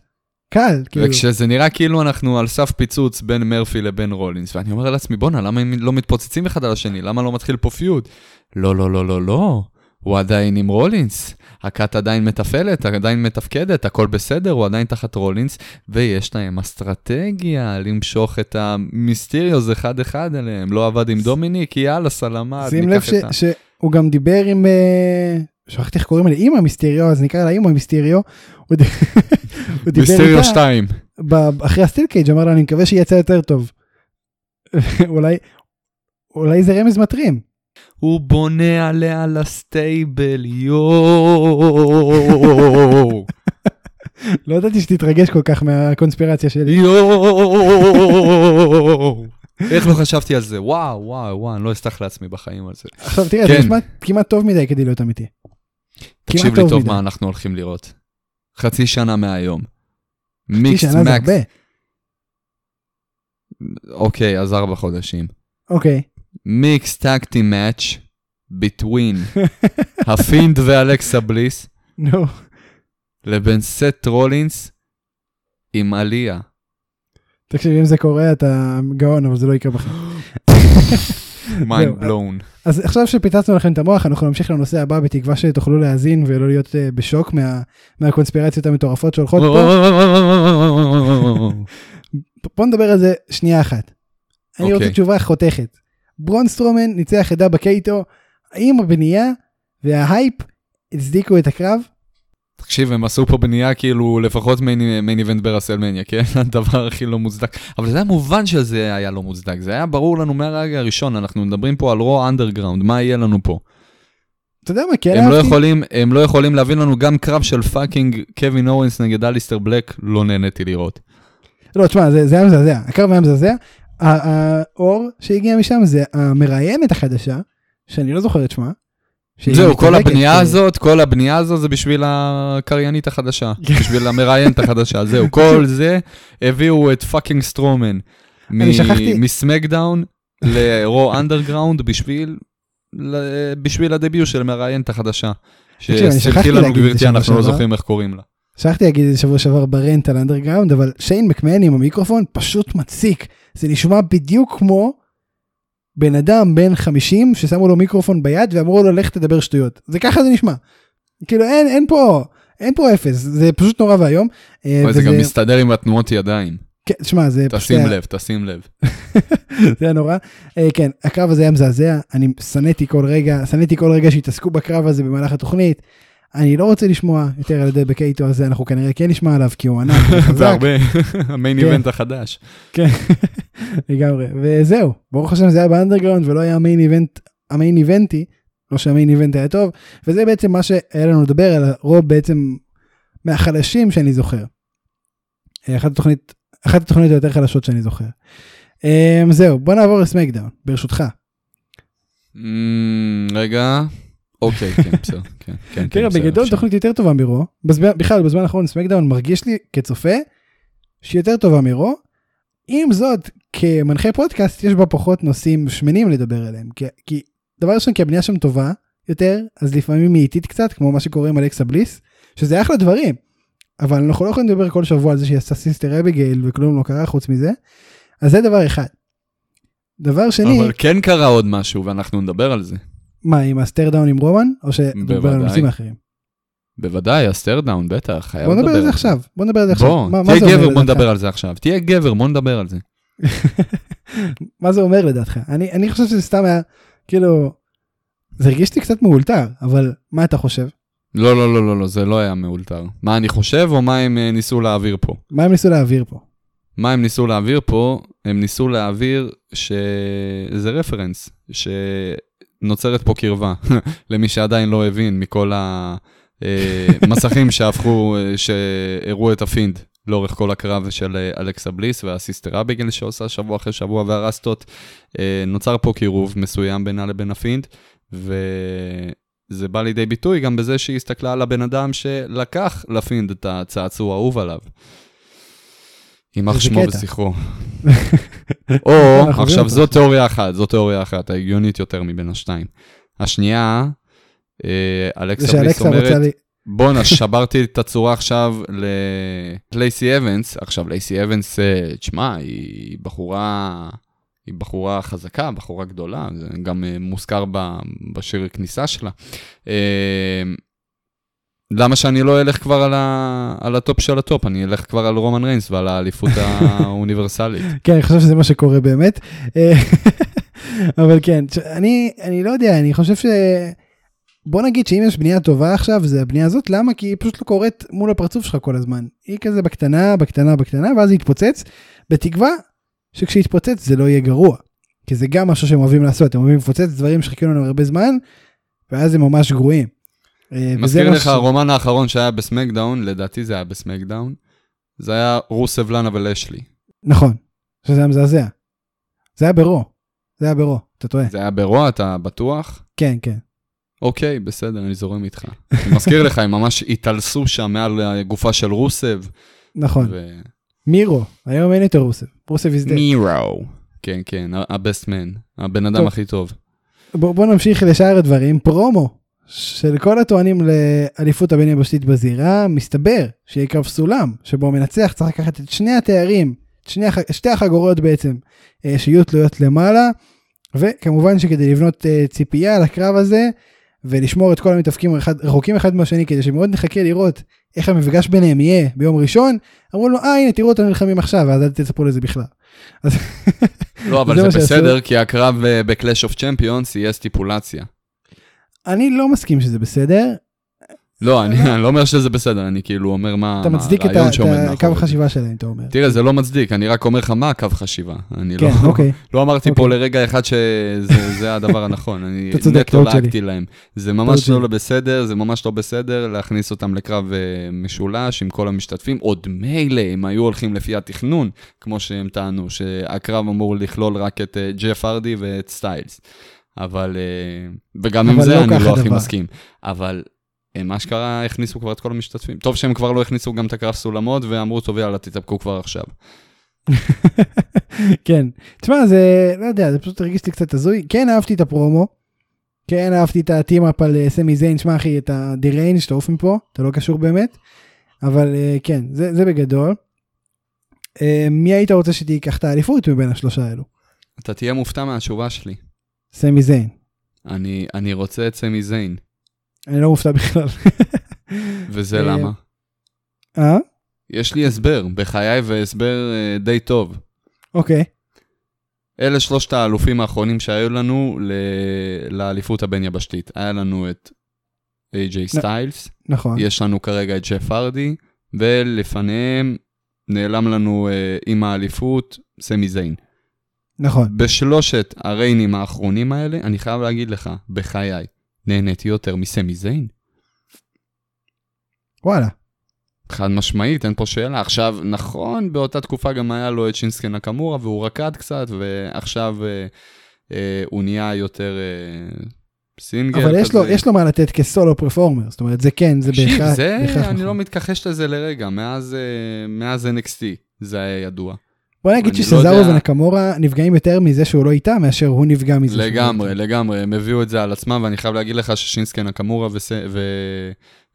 קל, כאילו. וכשזה נראה כאילו אנחנו על סף פיצוץ בין מרפי לבין רולינס, ואני אומר לעצמי, בואנה, למה הם לא מתפוצצים אחד על השני? למה לא מתחיל פה feud? לא, לא, לא, לא, לא. הוא עדיין עם רולינס, הכת עדיין מתפעלת, עדיין מתפקדת, הכל בסדר, הוא עדיין תחת רולינס, ויש להם אסטרטגיה למשוך את המיסטריוז אחד-אחד אליהם. לא עבד עם דומיניק, יאללה, שים לב ניקח ש- את ה... שהוא גם דיבר עם, אה, שכחתי איך קוראים לה, אימא מיסטריו, אז נקרא לה אימא מיסטריו. הוא דיבר מיסטריו איתה 2. ב- אחרי הסטיל קייג' אמר לה אני מקווה שיצא יותר טוב. אולי אולי זה רמז מטרים. הוא בונה עליה לסטייבל, יואו. לא ידעתי שתתרגש כל כך מהקונספירציה שלי. יואו. איך לא חשבתי על זה? וואו, וואו, וואו, אני לא אסלח לעצמי בחיים על זה. עכשיו תראה זה כן. נשמע כמעט טוב מדי כדי להיות אמיתי. תקשיב לי טוב. מה אנחנו הולכים לראות. חצי שנה מהיום. חצי מיקס שנה זה מקס. הרבה. אוקיי, אז ארבע חודשים. אוקיי. מיקס טקטי מאץ' ביטווין הפינד ואלכסה בליס נו. לבין סט רולינס עם אליה. תקשיב אם זה קורה אתה גאון אבל זה לא יקרה בכלל. mind blown. אז עכשיו שפיצצנו לכם את המוח אנחנו נמשיך לנושא הבא בתקווה שתוכלו להאזין ולא להיות אה, בשוק מה- מהקונספירציות המטורפות שהולכות פה. בוא נדבר על זה שנייה אחת. אני רוצה אוקיי. תשובה חותכת. בראון סטרומן ניצח את דאבה קאטו, האם הבנייה וההייפ הצדיקו את הקרב? תקשיב, הם עשו פה בנייה כאילו לפחות main event ב WrestleMania, כן? הדבר הכי לא מוצדק. אבל זה היה מובן שזה היה לא מוצדק, זה היה ברור לנו מהרגע הראשון, אנחנו מדברים פה על Raw Underground, מה יהיה לנו פה? אתה יודע מה כן הם לא? יכולים, הם לא יכולים להביא לנו גם קרב של פאקינג קווין אורנס נגד אליסטר בלק, לא נהניתי לראות. לא תשמע זה זה היה מזעזע הקרב היה מזעזע. האור שהגיע משם זה המראיינת החדשה שאני לא זוכר את שמה. זהו, כל הבנייה הזאת, כל הבנייה הזאת זה בשביל הקריינית החדשה, בשביל המראיינת החדשה, זהו, כל זה הביאו את fucking סטרומן מ SmackDown ל Raw Underground בשביל בשביל ה debut של המראיינת החדשה. שתלכי לנו גברתי, אנחנו לא. זוכרים איך קוראים לה. שכחתי להגיד את זה שבוע שעבר ב rant על Underground אבל שיין מקמן עם המיקרופון פשוט מציק זה נשמע בדיוק כמו בן אדם בן 50 ששמו לו מיקרופון ביד ואמרו לו לך תדבר שטויות זה ככה זה נשמע. כאילו אין אין פה אין פה אפס זה פשוט נורא ואיום. אה, וזה- גם מסתדר עם התנועות ידיים, כן, שמע זה פשוט תשים לב, תשים לב. זה היה נורא. אה, כן הקרב הזה היה מזעזע אני שנאתי כל רגע שנאתי כל רגע שהתעסקו בקרב הזה במהלך התוכנית. אני לא רוצה לשמוע יותר על דבה קייטו הזה אנחנו כנראה כן נשמע עליו כי הוא ענק וחזק. זה הרבה, המיין כן. איבנט החדש. כן, לגמרי. וזהו, ברוך השם זה היה באנדרגראונד ולא היה המיין איבנט, המיין איבנטי, לא שהמיין איבנט היה טוב, וזה בעצם מה שהיה לנו לדבר על הרוב בעצם מהחלשים שאני זוכר. אה, אחת התוכנית אחת התוכניות היותר חלשות שאני זוכר. Um, זהו, בוא נעבור לסמקדאון, ברשותך. Mm, רגע, אוקיי, כן, בסדר, כן, כן. תראה, כן, בגדול תוכנית יותר טובה מ Raw. בכלל, בזמן האחרון SmackDown מרגיש לי כצופה שהיא יותר טובה מ Raw. עם זאת, כמנחה פודקאסט יש בה פחות נושאים שמנים לדבר עליהם. כי, כי דבר ראשון, כי הבנייה שם טובה יותר, אז לפעמים היא איטית קצת, כמו מה שקורה עם אלכסה בליס, שזה אחלה דברים. אבל אנחנו לא יכולים לדבר כל שבוע על זה שהיא עשתה Sister Abigail וכלום לא קרה חוץ מזה. אז זה דבר אחד. דבר שני, אבל כן קרה עוד משהו, ואנחנו נדבר על זה. מה, עם ה stare down עם רומן? או שנדבר על. נושאים אחרים? בוודאי, ה stare down, בטח, חייב בוא נדבר על זה עכשיו. בוא נדבר על זה עכשיו. בוא, תהיה גבר, בוא? נדבר על זה עכשיו. תהיה גבר, בוא נדבר על זה. מה זה אומר לדעתך? אני, אני חושב שזה סתם היה, כאילו, זה הרגיש לי קצת מאולתר, אבל מה אתה חושב? לא, לא, לא, לא, לא, זה לא היה מאולתר. מה אני חושב, או מה הם אה, ניסו להעביר פה? מה הם ניסו להעביר פה? מה הם ניסו להעביר פה? הם ניסו להעביר שזה רפרנס, שנוצרת פה קרבה, למי שעדיין לא הבין מכל המסכים שהפכו, אה, שהראו את הפינד לאורך כל הקרב של אה, אלכסה בליס וה Sister Abigail שעושה שבוע אחרי שבוע והרסטות. אה, נוצר פה קירוב מסוים בינה לבין הפינד, וזה בא לידי ביטוי גם בזה שהיא הסתכלה על הבן אדם שלקח לפינד את הצעצוע האהוב עליו. יימח שמו. וזכרו. או, עכשיו זו תיאוריה אחת, זו תיאוריה אחת, ההגיונית יותר מבין השתיים. השנייה, אה, אלכסה בליס אומרת. בואנה, שברתי את הצורה עכשיו ללייסי אבנס. עכשיו, לייסי אבנס, אה, תשמע, היא בחורה, היא בחורה חזקה, בחורה גדולה, זה גם אה, מוזכר בשיר כניסה שלה. למה שאני לא אלך כבר על, ה... על ה top של ה top? אני אלך כבר על רומן ריינס ועל האליפות האוניברסלית. כן, אני חושב שזה מה שקורה באמת. אה, אבל כן, אני, אני לא יודע, אני חושב ש... בוא נגיד שאם יש בנייה טובה עכשיו, זה הבנייה הזאת, למה? כי היא פשוט לא קורית מול הפרצוף שלך כל הזמן. היא כזה בקטנה, בקטנה, בקטנה, ואז היא תתפוצץ, בתקווה שכשיתפוצץ זה לא יהיה גרוע. כי זה גם משהו שהם אוהבים לעשות, הם אוהבים לפוצץ דברים שחיכינו לנו הרבה זמן, ואז הם ממש גרועים. אה, מזכיר לך, ש- הרומן האחרון שהיה בסמקדאון, לדעתי זה היה בסמקדאון, זה היה רוסב לנה ולשלי. נכון, שזה היה מזעזע. זה היה ברו, זה היה ברו, אתה טועה. זה היה ברוע, אתה בטוח? כן, כן. אוקיי, בסדר, אני זורם איתך. אני מזכיר לך, הם ממש התעלסו שם מעל הגופה של רוסב. נכון. ו- מירו, היום אין יותר רוסב, רוסב is dead. מירו. כן, כן, ה-best man, הבן אדם טוב. הכי טוב. בוא, בוא נמשיך לשאר הדברים, פרומו של כל הטוענים לאליפות הבין יבשתית בזירה, מסתבר שיהיה קרב סולם, שבו המנצח צריך לקחת את שני התארים, את שני, שתי החגורות בעצם, אה, שיהיו תלויות למעלה, וכמובן שכדי לבנות אה, ציפייה לקרב הזה, ולשמור את כל המתאבקים אחד, רחוקים אחד מהשני, כדי שמאוד נחכה לראות איך המפגש ביניהם יהיה ביום ראשון, אמרו לו, אה הנה תראו אותנו נלחמים עכשיו, ואז אל תצפו לזה בכלל. לא, אבל זה זה מה שעשו. בסדר, כי הקרב ב-Clash of Champions יהיה סטיפולציה. אני לא מסכים שזה בסדר, לא, אני לא אומר שזה בסדר, אני כאילו אומר מה אתה מה מצדיק את הרעיון ה- שעומד את הקו מאחורי. החשיבה שלהם, אתה אומר. תראה, זה לא מצדיק, אני רק אומר לך מה הקו חשיבה. אני לא... כן, אוקיי. לא אמרתי פה אוקיי. לרגע אחד שזה זה הדבר הנכון, אני אתה נטו. לעגתי להם. זה ממש. לא בסדר, זה ממש לא בסדר להכניס אותם לקרב אה, משולש עם כל המשתתפים. עוד מילא, הם היו הולכים לפי התכנון, כמו שהם טענו, שהקרב אמור לכלול רק את אה, ג'ף ארדי ואת סטיילס. אבל, אה, וגם עם זה לא אני לא הכי. מסכים. אבל הם אשכרה הכניסו כבר את כל המשתתפים. טוב שהם כבר לא הכניסו גם את הקרב סולמות ואמרו, טוב, יאללה, תתאפקו כבר עכשיו. כן. תשמע, זה, לא יודע, זה פשוט הרגיש לי קצת הזוי. כן אהבתי את הפרומו. כן אהבתי את ה team-up על אה, סמי זיין, שמע אחי, את ה deranged שתעוף מפה, אתה לא קשור באמת. אבל אה, כן, זה, זה בגדול. אה, מי היית רוצה שתיקח את האליפות מבין השלושה האלו? אתה תהיה מופתע מהתשובה שלי. סמי זיין. אני, אני רוצה את סמי זיין, אני לא מופתע בכלל. וזה אה, למה? אה? יש לי הסבר, בחיי והסבר אה, די טוב. אוקיי. אלה שלושת האלופים האחרונים שהיו לנו ל- לאליפות הבין-יבשתית. היה לנו את איי-ג'יי סטיילס, נכון. יש לנו כרגע את ג'ף הרדי, ולפניהם נעלם לנו אה, עם האליפות סמי זיין. נכון. בשלושת הריינים האחרונים האלה, אני חייב להגיד לך, בחיי, נהניתי יותר מסמי זיין. וואלה. חד משמעית, אין פה שאלה. עכשיו, נכון, באותה תקופה גם היה לו את שינסקי נקמורה, והוא רקד קצת, ועכשיו אה, אה, הוא נהיה יותר אה, סינגל אבל. יש לו, יש לו מה לתת כסולו פרפורמר, זאת אומרת, זה כן, זה תקשיב, בהכרח... זה, בהכרח אני נכון. לא מתכחש לזה לרגע, מאז, אה, מאז NXT זה היה ידוע. בוא נגיד לא שסזארו יודע- ונקמורה נפגעים יותר מזה שהוא לא איתה, מאשר הוא נפגע מזה. לא לגמרי. לגמרי, הם הביאו את זה על עצמם, ואני חייב להגיד לך ששינסקי נקמורה וס... ו...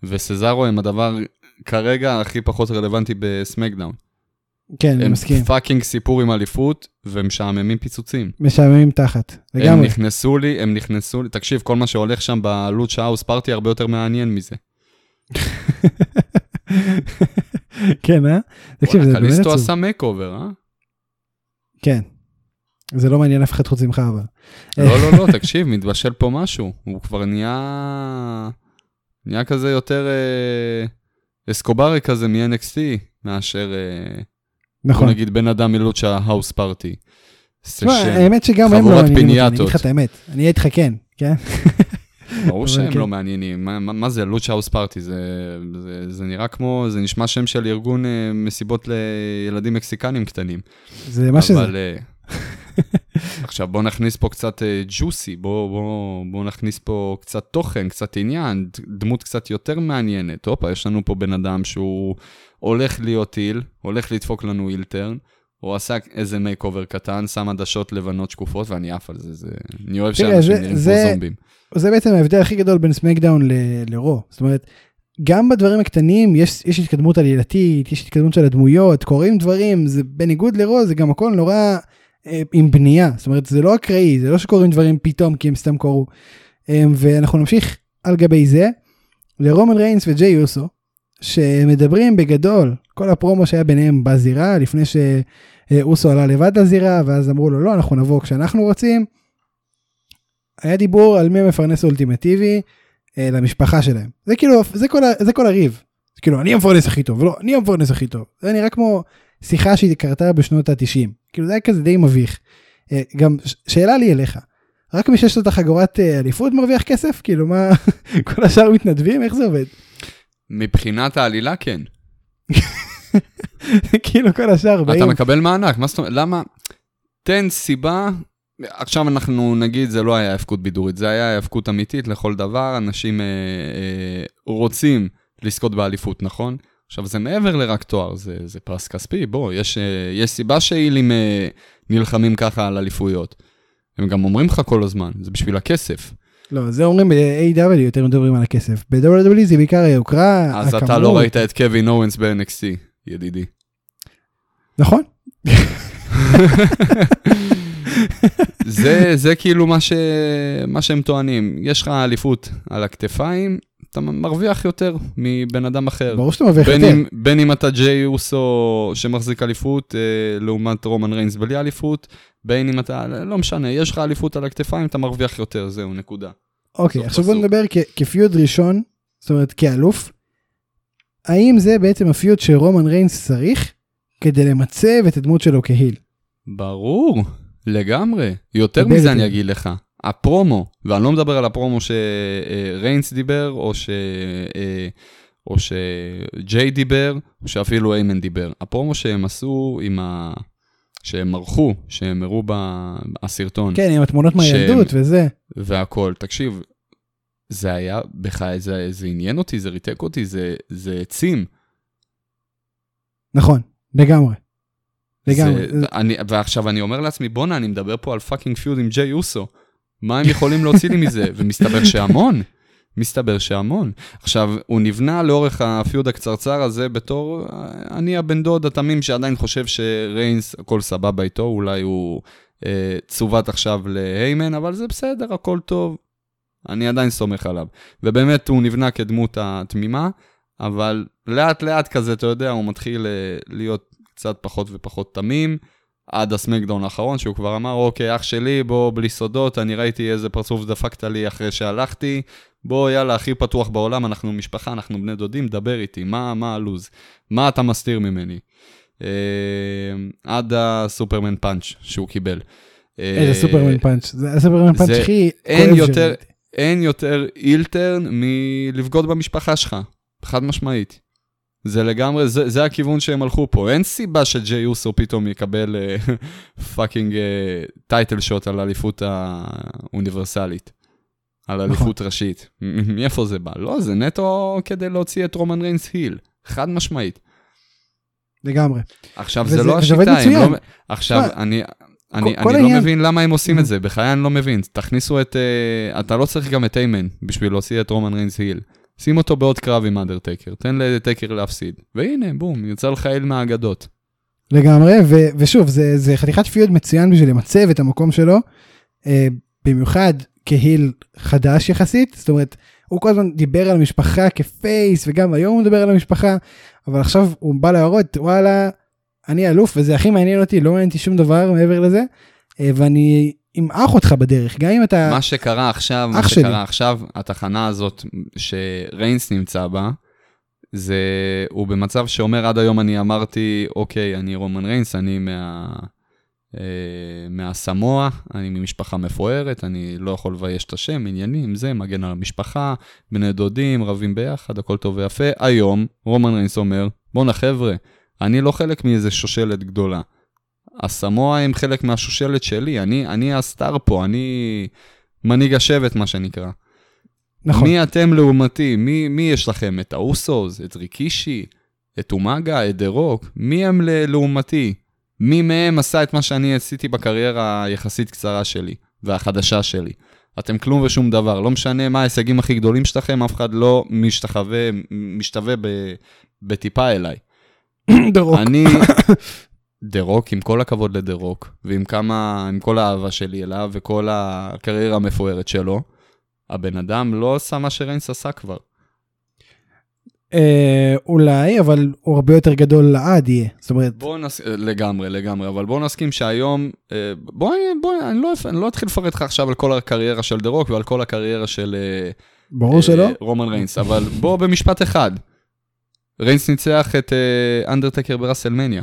וסזארו הם הדבר כרגע הכי פחות רלוונטי בסמקדאון. כן, אני הם מסכים. fucking סיפור עם אליפות, ומשעממים פיצוצים. משעממים תחת, הם לגמרי. נכנסו לי, הם נכנסו לי, תקשיב, כל מה שהולך שם ב Lucha House Party הרבה יותר מעניין מזה. כן, אה? תקשיב, זה באמת עצוב. עשה makeover, אה? כן. זה לא מעניין אף אחד חוץ ממך, אבל. לא, לא, לא, תקשיב, מתבשל פה משהו. הוא כבר נהיה... נהיה כזה יותר אה, אסקוברי כזה מ-NXT, מאשר, אה, נכון. נגיד, בן אדם מ Lucha House Party. האמת שגם הם לא מעניינים אותי, אני. אגיד לך את האמת. אני אהיה איתך כן, כן? ברור שהם כן. לא מעניינים. מה- מה מה זה Lucha House Party? זה זה- זה נראה כמו, זה נשמע שם של ארגון אה, מסיבות לילדים מקסיקנים קטנים. זה מה שזה. אבל, אה, עכשיו בוא נכניס פה קצת ג'וסי, בוא, בוא, בוא נכניס פה קצת תוכן, קצת עניין, דמות קצת יותר מעניינת. הופה, יש לנו פה בן אדם שהוא הולך להיות heel, הולך לדפוק לנו heel turn. הוא עשה איזה makeover קטן, שם עדשות לבנות שקופות, ואני עף על זה, זה... אני אוהב שאנשים נראים זה- כמו זומבים. זה בעצם ההבדל הכי גדול בין SmackDown ל- ל Raw. זאת אומרת, גם בדברים הקטנים יש, יש התקדמות עלילתית, יש התקדמות של הדמויות, קורים דברים, זה בניגוד ל Raw, זה גם הכל נורא אה, עם בנייה. זאת אומרת, זה לא אקראי, זה לא שקורים דברים פתאום כי הם סתם קורו. אה, ואנחנו נמשיך על גבי זה לרומן ריינס וג'יי יוסו, שמדברים בגדול, כל הפרומו שהיה ביניהם בזירה, לפני שאוסו עלה לבד לזירה, ואז אמרו לו, לא, אנחנו נבוא כשאנחנו רוצים. היה דיבור על מי המפרנס האולטימטיבי אה, למשפחה שלהם. זה כאילו, זה כל, זה כל הריב. זה כאילו, אני המפרנס הכי טוב, לא, אני המפרנס הכי טוב. זה נראה כמו שיחה שהיא קרתה בשנות ה-90. כאילו, זה היה כזה די מביך. אה, גם שאלה לי אליך, רק מי שיש לו את החגורת אה, אליפות מרוויח כסף? כאילו, מה, כל השאר מתנדבים? איך זה עובד? מבחינת העלילה, כן. כאילו, כל השאר אתה באים... מקבל מענק, מה זאת אומרת? למה? תן סיבה. עכשיו אנחנו נגיד זה לא היה האבקות בידורית, זה היה האבקות אמיתית לכל דבר, אנשים אה, אה, רוצים לזכות באליפות, נכון? עכשיו זה מעבר לרק תואר, זה, זה פרס כספי, בוא, יש, אה, יש סיבה שאילים אה, נלחמים ככה על אליפויות. הם גם אומרים לך כל הזמן, זה בשביל הכסף. לא, זה אומרים ב-AW יותר מדברים על הכסף. ב-WWE זה בעיקר היוקרה, אז אתה לא ראית את קווין אורנס ב-NXT, ידידי. נכון? זה, זה כאילו מה, ש... מה שהם טוענים. יש לך אליפות על הכתפיים, אתה מרוויח יותר מבן אדם אחר. ברור שאתה מרוויח יותר. אם, בין אם אתה ג'יי אוסו שמחזיק אליפות, אה, לעומת רומן ריינס בלי אליפות, בין אם אתה, לא משנה, יש לך אליפות על הכתפיים, אתה מרוויח יותר, זהו, נקודה. אוקיי, עכשיו בוא. נדבר כפיוד ראשון, זאת אומרת כאלוף. האם זה בעצם הפיוד שרומן ריינס צריך כדי למצב את הדמות שלו כהיל? ברור, לגמרי. יותר מזה. אני אגיד לך. הפרומו, ואני לא מדבר על הפרומו שריינס דיבר, או ש... אה, או שג'יי דיבר, או שאפילו איימן דיבר. הפרומו שהם עשו עם ה... שהם ערכו, שהם הראו בסרטון, כן, עם התמונות שהם- מהילדות וזה. והכל. תקשיב, זה היה, בחיי, זה, זה עניין אותי, זה ריתק אותי, זה, זה העצים. נכון, לגמרי. לגמרי. זה, אני, ועכשיו אני אומר לעצמי, בואנה, אני מדבר פה על fucking feud עם ג'יי אוסו. מה הם יכולים להוציא לי מזה? ומסתבר שהמון. מסתבר שהמון. עכשיו, הוא נבנה לאורך ה feud הקצרצר הזה בתור, אה, אני הבן דוד התמים שעדיין חושב שריינס, הכל סבבה איתו, אולי הוא אה, צוות עכשיו להיימן, אבל זה בסדר, הכל טוב. אני עדיין סומך עליו. ובאמת, הוא נבנה כדמות התמימה, אבל לאט לאט כזה, אתה יודע, הוא מתחיל אה, להיות קצת פחות ופחות תמים, עד הסמקדאון האחרון, שהוא כבר אמר, אוקיי, אח שלי, בוא, בלי סודות, אני ראיתי איזה פרצוף דפקת לי אחרי שהלכתי, בוא, יאללה, הכי פתוח בעולם, אנחנו משפחה, אנחנו בני דודים, דבר איתי, מה, מה הלו"ז? מה אתה מסתיר ממני? אה, עד ה Superman punch שהוא קיבל. אה, איזה Superman punch, זה ה Superman punch הכי כואב יותר-. אין יותר heel turn מלבגוד במשפחה שלך, חד משמעית. זה לגמרי, זה, זה הכיוון שהם הלכו פה. אין סיבה שג'יי אוסו פתאום יקבל fucking title shot על האליפות האוניברסלית. על נכון. אליפות ראשית. מאיפה זה בא? לא, זה נטו כדי להוציא את רומן ריינס heel. חד משמעית. לגמרי. עכשיו, וזה- זה לא השיטה. לא... עכשיו, אני... אני, כל- כל אני לא העניין- מבין למה הם עושים את Mhm. זה, בחיי אני לא מבין. תכניסו את... Uh, אתה לא צריך גם את איימן בשביל להוציא את רומן ריינס היל. שים אותו בעוד קרב עם אנדרטקר, תן לטקר להפסיד. והנה, בום, יוצא לך היל מהאגדות. לגמרי, ו- ושוב, זה, זה חתיכת פיוד מצוין בשביל למצב את המקום שלו, אה, במיוחד כהיל חדש יחסית, זאת אומרת, הוא כל הזמן דיבר על המשפחה כפייס, וגם היום הוא מדבר על המשפחה, אבל עכשיו הוא בא להראות, וואלה, אני אלוף, וזה הכי מעניין אותי, לא מעניין אותי שום דבר מעבר לזה, אה, ואני אמעך אותך בדרך, גם אם אתה... מה שקרה עכשיו, מה שלי. שקרה עכשיו, התחנה הזאת שריינס נמצא בה, זה, הוא במצב שאומר עד היום אני אמרתי, אוקיי, אני רומן ריינס, אני מה... אה, מהסמואה, אני ממשפחה מפוארת, אני לא יכול לבייש את השם, עניינים, זה, מגן על המשפחה, בני דודים, רבים ביחד, הכל טוב ויפה. היום, רומן ריינס אומר, בואנה חבר'ה, אני לא חלק מאיזה שושלת גדולה. הסמואה הם חלק מהשושלת שלי, אני, אני ה star פה, אני מנהיג השבט, מה שנקרא. נכון, מי אתם לעומתי? מי, מי יש לכם? את האוסוס? את ריקישי? את אומגה? את דה רוק? מי הם לעומתי? מי מהם עשה את מה שאני עשיתי בקריירה היחסית קצרה שלי והחדשה שלי? אתם כלום ושום דבר, לא משנה מה ההישגים הכי גדולים שלכם, אף אחד לא משתחווה, משתווה ב, בטיפה אליי. דה רוק. אני, דה רוק, עם כל הכבוד לדה רוק, ועם כמה, עם כל האהבה שלי אליו וכל הקריירה המפוארת שלו, הבן אדם לא עשה מה שריינס עשה כבר. אה, אולי, אבל הוא הרבה יותר גדול לעד יהיה, זאת אומרת, בואו נס... לגמרי, לגמרי, אבל בואו נסכים שהיום, אה, בואי, בואי, אני לא, אני לא אתחיל לפרט לך עכשיו על כל הקריירה של דה רוק ועל כל הקריירה של אה, ברור שלא. אה, רומן ריינס, אבל בוא במשפט אחד. ריינס ניצח את אה, אנדרטקר בראסלמניה.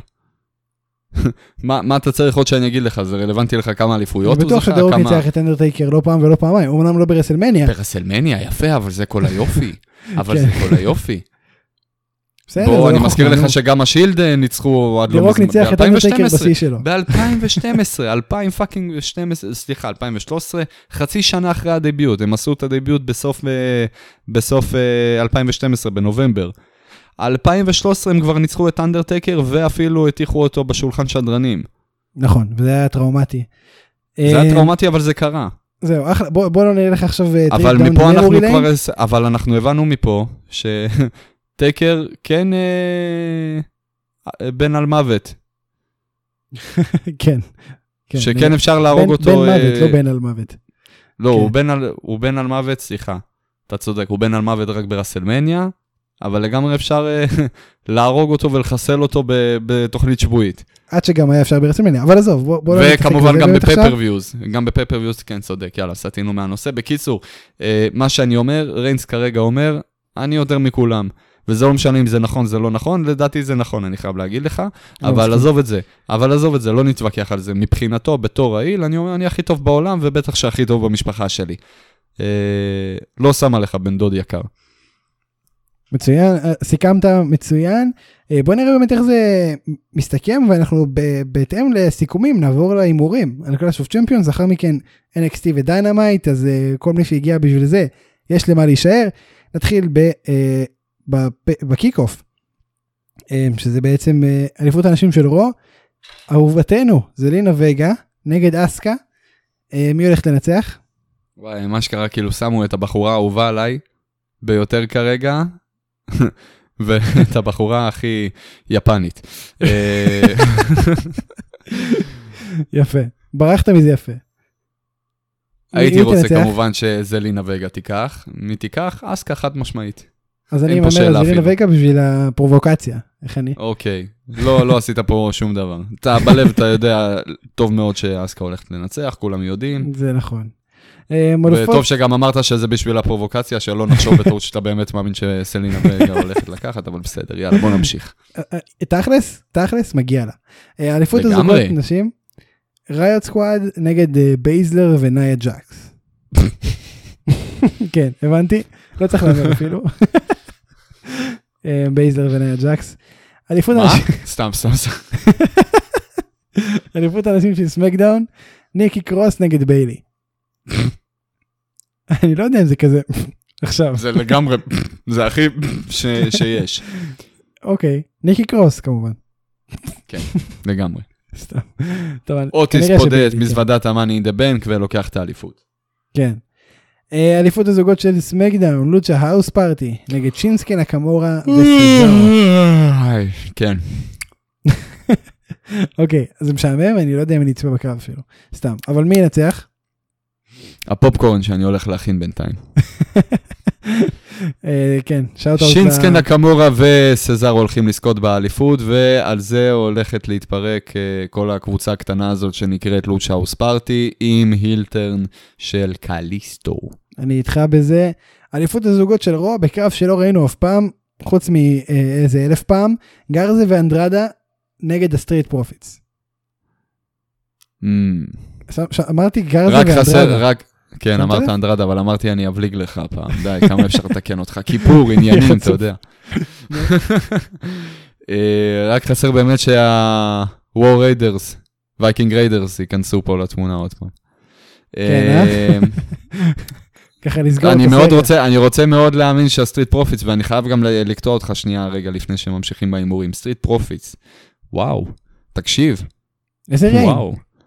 מה, מה אתה צריך עוד שאני אגיד לך? זה רלוונטי לך כמה אליפויות אני הוא בטוח זכה? שדה רוק כמה... ניצח את אנדרטייקר לא פעם ולא פעמיים, אמנם לא ברסלמניה, ברסלמניה, יפה, אבל זה כל היופי. אבל כן. זה כל היופי. בסדר, בוא, זה אני לא מזכיר. לך שגם השילד אה, ניצחו עד לא דה-רוק ניצח את אנדרטייקר בשיא שלו. ב-2012, 2000 fucking 12, סליחה, 2013, חצי שנה אחרי ה debut, הם עשו את ה debut בסוף, אה, בסוף אה, 2012, בנובמבר. 2013 הם כבר ניצחו את אנדרטקר ואפילו הטיחו אותו בשולחן שדרנים. נכון, וזה היה טראומטי. זה היה אה, טראומטי, אבל זה קרה. זהו, אחלה, בוא בוא לא נלך עכשיו אה, אבל מפה אנחנו. כבר, אבל אנחנו הבנו מפה שטייקר כן אה, בן על מוות, כן. כן, שכן בן- אפשר להרוג בן- אותו. בן אה, מוות, לא בן על מוות. לא, כן. הוא בן על- הוא בן על מוות, סליחה, אתה צודק, הוא בן על מוות רק ברסלמניה, אבל לגמרי אפשר אה, להרוג אותו ולחסל אותו בתוכנית שבועית. עד שגם היה אפשר ברסלמניה, אבל עזוב, בוא בוא לא וכמובן גם. בפפרוויוז, גם בפפרוויוז, כן, צודק, יאללה, סטינו מהנושא. בקיצור, אה, מה שאני אומר, ריינס כרגע אומר, אני יותר מכולם. וזה לא משנה אם זה נכון, זה לא נכון, לדעתי זה נכון, אני חייב להגיד לך, לא אבל מסכים. עזוב את זה, אבל עזוב את זה, לא נתווכח על זה. מבחינתו, בתור heel, אני אומר, אני הכי טוב בעולם, ובטח שהכי טוב במשפחה שלי. אה, לא שם עליך, בן דוד יקר. מצוין, אה, סיכמת מצוין. אה, בוא נראה באמת איך זה מסתכם, ואנחנו בהתאם לסיכומים נעבור להימורים על Clash of Champions, לאחר מכן NXT ו Dynamite, אז אה, כל מי שהגיע בשביל זה, יש למה להישאר. נתחיל ב kickoff, שזה בעצם אליפות הנשים של Raw. אהובתנו זלינה וגה נגד אסקה. מי הולך לנצח? וואי, מה שקרה, כאילו שמו את הבחורה האהובה עליי ביותר כרגע, ואת הבחורה הכי יפנית. אה, יפה, ברחת מזה יפה. הייתי רוצה תנצח? כמובן שזלינה וגה תיקח. מי תיקח? אסקה חד משמעית. אז אני אין פה אמר שאלה על זלינה אפילו. וגה בשביל הפרובוקציה. איך אני? אוקיי. לא, לא עשית פה שום דבר. אתה בלב, אתה יודע טוב מאוד שאסקה הולכת לנצח, כולם יודעים. זה נכון. אה, וטוב שגם אמרת שזה בשביל הפרובוקציה, שלא נחשוב בטעות שאתה באמת מאמין שזלינה וגה הולכת לקחת, אבל בסדר, יאללה, בוא נמשיך. אה, אה, תכלס, תכלס, מגיע לה. אליפות. הזוגות נשים, Riott Squad נגד בייזלר ונאיה ג'קס. כן, הבנתי, לא צריך להבין אפילו. בייזלר וניה ג'קס. אליפות מה? הנשים- סתם, סתם, סתם. אליפות הנשים של SmackDown, ניקי קרוס נגד ביילי. אני לא יודע אם זה כזה עכשיו זה לגמרי, זה הכי ש- שיש. אוקיי ניקי קרוס כמובן לגמרי. סתם. טוב, אוטיס פודד שביילי, כן. מזוודת ה Money in the Bank ולוקח את האליפות. כן. אה, אליפות הזוגות של SmackDown Lucha House Party נגד שינסקה נקמורה וסזארו. איי, כן. אוקיי זה משעמם אני לא יודע אם אני אצפה בקרב אפילו סתם אבל מי ינצח? הפופקורן שאני הולך להכין בינתיים. אה, כן שאוט שינסקי נקמורה וסזארו הולכים לזכות באליפות, ועל זה הולכת להתפרק אה, כל הקבוצה הקטנה הזאת שנקראת לוצ'אוס פארטי, עם הילטרן של קליסטו. אני איתך בזה. אליפות הזוגות של Raw בקרב שלא ראינו אף פעם, חוץ מאיזה אלף פעם, גרזה ואנדרדה נגד ה Street Profits. אמ, אמרתי גרזה רק חסר, ואנדרדה. רק... כן, שמת אמרת? אנדרדה, אבל אמרתי אני אבליג לך פעם, די, כמה אפשר לתקן אותך? כיפור, עניינים, אתה יודע. אה, רק חסר באמת שה War Raiders, Viking Raiders ייכנסו פה לתמונה עוד פעם. כן, אה, ככה לסגור את אני מאוד. רוצה, אני רוצה מאוד להאמין שה Street Profits, ואני חייב גם לקטוע אותך שנייה רגע לפני שממשיכים בהימורים. Street Profits, וואו, תקשיב, איזה reign.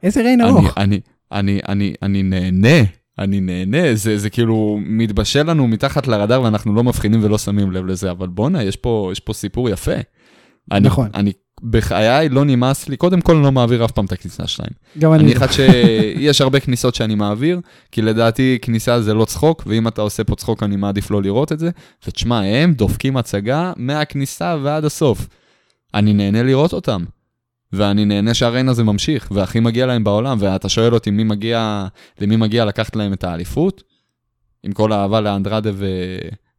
איזה reign ארוך. אני, אני, אני, אני נהנה, אני נהנה, זה, זה כאילו מתבשל לנו מתחת לרדאר ואנחנו לא מבחינים ולא שמים לב לזה, אבל בואנה, יש פה, יש פה סיפור יפה. אני, נכון. אני, בחיי לא נמאס לי, קודם כל אני לא מעביר אף פעם את הכניסה שלהם. גם אני אני. אחד שיש הרבה כניסות שאני מעביר, כי לדעתי כניסה זה לא צחוק, ואם אתה עושה פה צחוק אני מעדיף לא לראות את זה. ותשמע, הם דופקים הצגה מהכניסה ועד הסוף. אני נהנה לראות אותם. ואני נהנה שהריין הזה ממשיך, והכי מגיע להם בעולם, ואתה שואל אותי מי מגיע, למי מגיע לקחת להם את האליפות? עם כל האהבה לאנדרדה ו...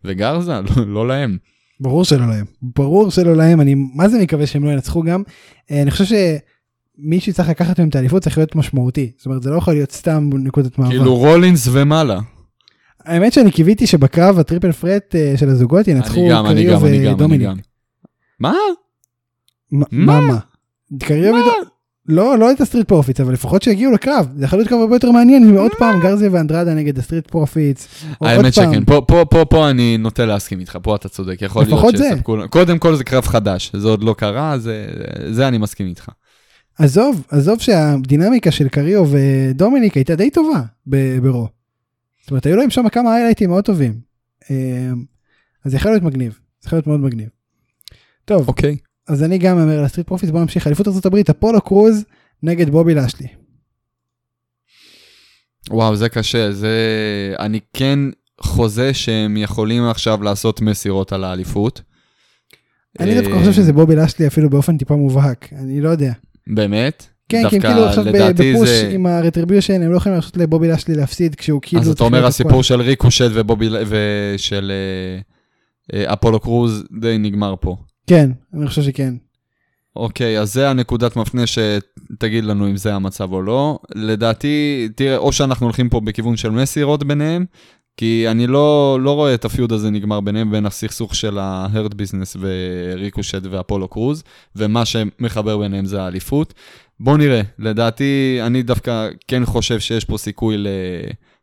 וגרזה? לא, לא להם. ברור שלא להם. ברור שלא להם. אני מה זה מקווה שהם לא ינצחו גם. אה, אני חושב שמי שצריך לקחת מהם את האליפות צריך להיות משמעותי. זאת אומרת זה לא יכול להיות סתם נקודת מעבר. כאילו רולינס ומעלה. האמת שאני קיוויתי שבקרב ה triple threat אה, של הזוגות ינצחו קריו ודומיניק. מה? מה? מה? לא, לא את ה Street Profits, אבל לפחות שיגיעו לקרב. זה יכול להיות קרב הרבה יותר מעניין מעוד פעם גרזה ואנדרדה נגד ה Street Profits. האמת. שכן, פה, פה, פה, פה אני נוטה להסכים איתך, פה אתה צודק, יכול להיות. שיספקו... קודם כל זה קרב חדש, זה עוד לא קרה, זה, זה אני מסכים איתך. עזוב, עזוב שהדינמיקה של קריו ודומיניק הייתה די טובה ב Raw. זאת אומרת, היו להם שם כמה היילייטים מאוד טובים. אה, אז זה יכול להיות מגניב, זה יכול להיות מאוד מגניב. טוב, אוקיי. אז אני גם אומר על ה Street Profits, בוא נמשיך. אליפות ארה"ב, אפולו קרוז נגד בובי לשלי. וואו, זה קשה, זה... אני כן חוזה שהם יכולים עכשיו לעשות מסירות על האליפות. אני דווקא אה, חושב שזה בובי לשלי אפילו באופן טיפה מובהק, אני לא יודע. באמת? כן, כי הם דווקא כאילו עכשיו בפוש זה- עם הרטריביושן, הם לא יכולים לעשות לבובי לשלי להפסיד כשהוא כאילו... אז אתה אומר הסיפור. של ריקושט ובובי... ושל אה, אה, אפולו קרוז די נגמר פה. כן, אני חושב שכן. אוקיי, אז זה הנקודת מפנה שתגיד לנו אם זה המצב או לא. לדעתי, תראה, או שאנחנו הולכים פה בכיוון של מסירות ביניהם, כי אני לא, לא רואה את הפיוד הזה נגמר ביניהם, בין הסכסוך של ההרד ביזנס וריקושט ואפולו קרוז, ומה שמחבר ביניהם זה האליפות. בואו נראה, לדעתי, אני דווקא כן חושב שיש פה סיכוי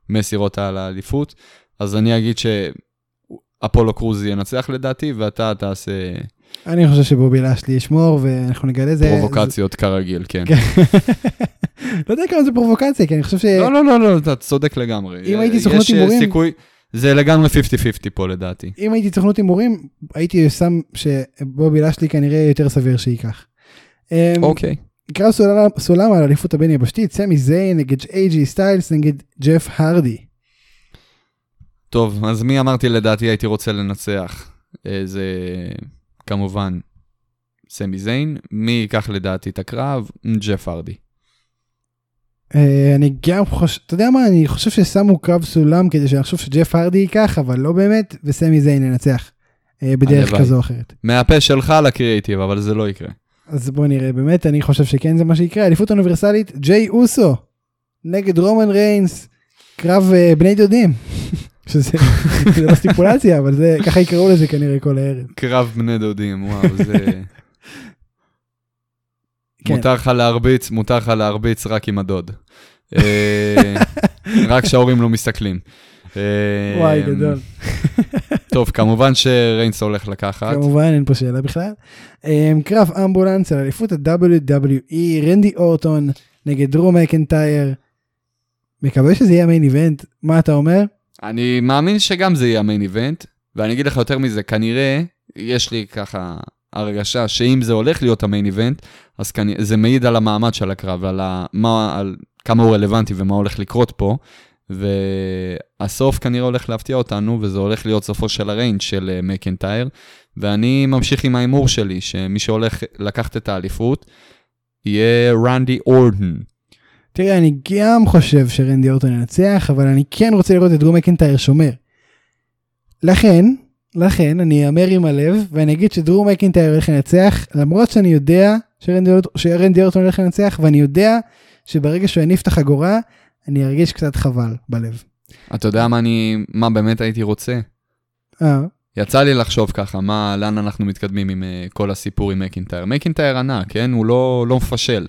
למסירות על האליפות, אז אני אגיד שאפולו קרוז ינצח לדעתי, ואתה תעשה אני חושב שבובי לשלי ישמור ואנחנו נגלה זה. פרובוקציות כרגיל, כן. כן. לא יודע כמה זה פרובוקציה, כי אני חושב ש... לא, לא, לא, לא, אתה צודק לגמרי. אם הייתי סוכנות יש, אה, הימורים- סיכוי, זה לגמרי 50-50 פה לדעתי. אם הייתי סוכנות הימורים, הייתי שם שבובי לשלי כנראה יותר סביר שייקח. אמ, אוקיי. קרב סולם- על אליפות הבין יבשתית, סמי זיין נגד איי-ג'י סטיילס נגד ג'ף הרדי. טוב, אז מי אמרתי לדעתי הייתי רוצה לנצח? אה, זה כמובן סמי זיין. מי ייקח לדעתי את הקרב? ג'ף הרדי. אה, אני גם חושב, אתה יודע מה, אני חושב ששמו קרב סולם כדי שאני חושב שג'ף הרדי ייקח, אבל לא באמת, וסמי זיין ינצח. אה, בדרך. כזו או אחרת. מהפה שלך לקריאיטיב, אבל זה לא יקרה. אז בוא נראה, באמת, אני חושב שכן זה מה שיקרה. אליפות אוניברסלית, ג'יי אוסו נגד רומן ריינס, קרב אה, בני דודים. שזה זה לא סטיפולציה, אבל זה, ככה יקראו לזה כנראה כל הערב. קרב בני דודים, וואו, זה... כן. מותר לך להרביץ, מותר לך להרביץ רק עם הדוד. אה, רק שההורים לא מסתכלים. אה, וואי, גדול. טוב, כמובן שריינס הולך לקחת. כמובן, אין פה שאלה בכלל. אמ, קרב אמבולנס על אליפות ה-WWE, רנדי אורטון נגד דרו מקנטייר. מקווה שזה יהיה מיין איבנט, מה אתה אומר? אני מאמין שגם זה יהיה המיין איבנט, ואני אגיד לך יותר מזה, כנראה, יש לי ככה הרגשה שאם זה הולך להיות המיין איבנט, אז כנראה, זה מעיד על המעמד של הקרב, על, ה, מה, על כמה הוא רלוונטי ומה הולך לקרות פה, והסוף כנראה הולך להפתיע אותנו, וזה הולך להיות סופו של הריינג' של אה, מקנטייר, ואני ממשיך עם ההימור שלי, שמי שהולך לקחת את האליפות, יהיה רנדי אורדן. תראה, אני גם חושב שרנדי אורטון ינצח, אבל אני כן רוצה לראות את דרו מקנטייר שומר. לכן, לכן אני אאמר עם הלב, ואני אגיד שדרו מקנטייר הולך לנצח, למרות שאני יודע שרנדי, שרנדי אורטון הולך לנצח, ואני יודע שברגע שהוא יניף את החגורה, אני ארגיש קצת חבל בלב. אתה יודע מה אני, מה באמת הייתי רוצה? אה, יצא לי לחשוב ככה, מה, לאן אנחנו מתקדמים עם אה, כל הסיפור עם מקינטייר. מקינטייר ענה, כן? הוא לא, לא מפשל.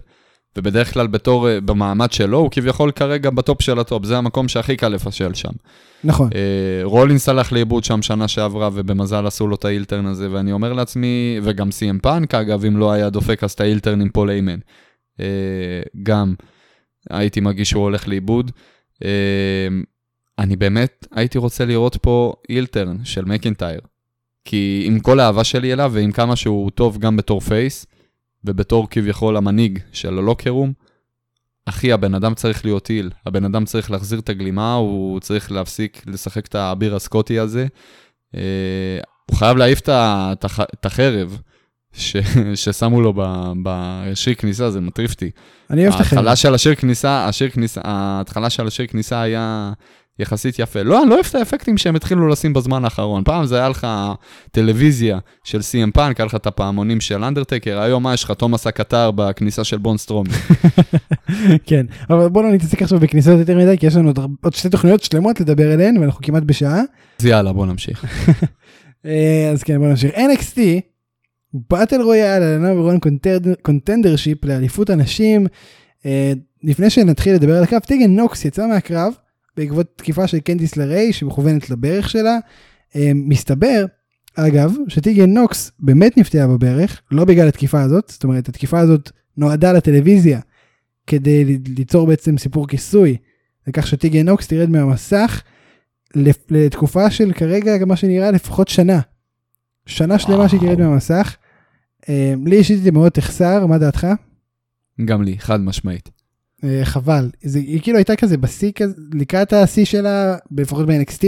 ובדרך כלל בתור, אה, במעמד שלו, הוא כביכול כרגע בטופ של הטופ, זה המקום שהכי קל לפשל שם. נכון. אה, רולינס הלך לאיבוד שם שנה שעברה, ובמזל עשו לו את ה heel turn הזה, ואני אומר לעצמי, וגם סי.אם פאנק, אגב, אם לא היה דופק אז את ה heel turn עם פול היימן. Uh, גם הייתי מרגיש שהוא הולך לאיבוד. Uh, אני באמת הייתי רוצה לראות פה אילטרן של מקינטייר. כי עם כל האהבה שלי אליו, ועם כמה שהוא טוב גם בתור פייס, ובתור כביכול המנהיג של הלוקרום, אחי, הבן אדם צריך להיות איל. הבן אדם צריך להחזיר את הגלימה, הוא צריך להפסיק לשחק את האביר הסקוטי הזה. אה, הוא חייב להעיף את את החרב ש- ששמו לו ב- בשיר כניסה, זה מטריף אותי. אני אוהב את החבר'ה. ההתחלה של השיר כניסה, השיר כניסה, ההתחלה של השיר כניסה היה יחסית יפה. לא, אני לא אוהב את האפקטים שהם התחילו לשים בזמן האחרון. פעם זה היה לך טלוויזיה של סי.אם פאנק, היה לך את הפעמונים של אנדרטקר, היום מה יש לך? תומאס הקטר בכניסה של בון סטרום. כן, אבל בוא לא נתעסק עכשיו בכניסות יותר מדי, כי יש לנו עוד שתי תוכניות שלמות לדבר עליהן, ואנחנו כמעט בשעה. אז יאללה, בוא נמשיך. אה, אז כן, בוא נמשיך. NXT, באטל רויאל על הנאמר 1 contendership לאליפות הנשים. אה, לפני שנתחיל לדבר על הקרב, טיגן נוקס יצא מהקרב בעקבות תקיפה של קנדיס לריי שמכוונת לברך שלה. אה, מסתבר, אגב, שטיגן נוקס באמת נפצעה בברך, לא בגלל התקיפה הזאת, זאת אומרת התקיפה הזאת נועדה לטלוויזיה כדי ליצור בעצם סיפור כיסוי לכך שטיגן נוקס תרד מהמסך לתקופה של כרגע מה שנראה לפחות שנה. שנה שלמה. שהיא תרד מהמסך. אה, לי אישית זה מאוד תחסר, מה דעתך? גם לי, חד משמעית. אה, חבל, זה, היא כאילו הייתה כזה בשיא כזה, לקראת השיא שלה, לפחות ב-NXT.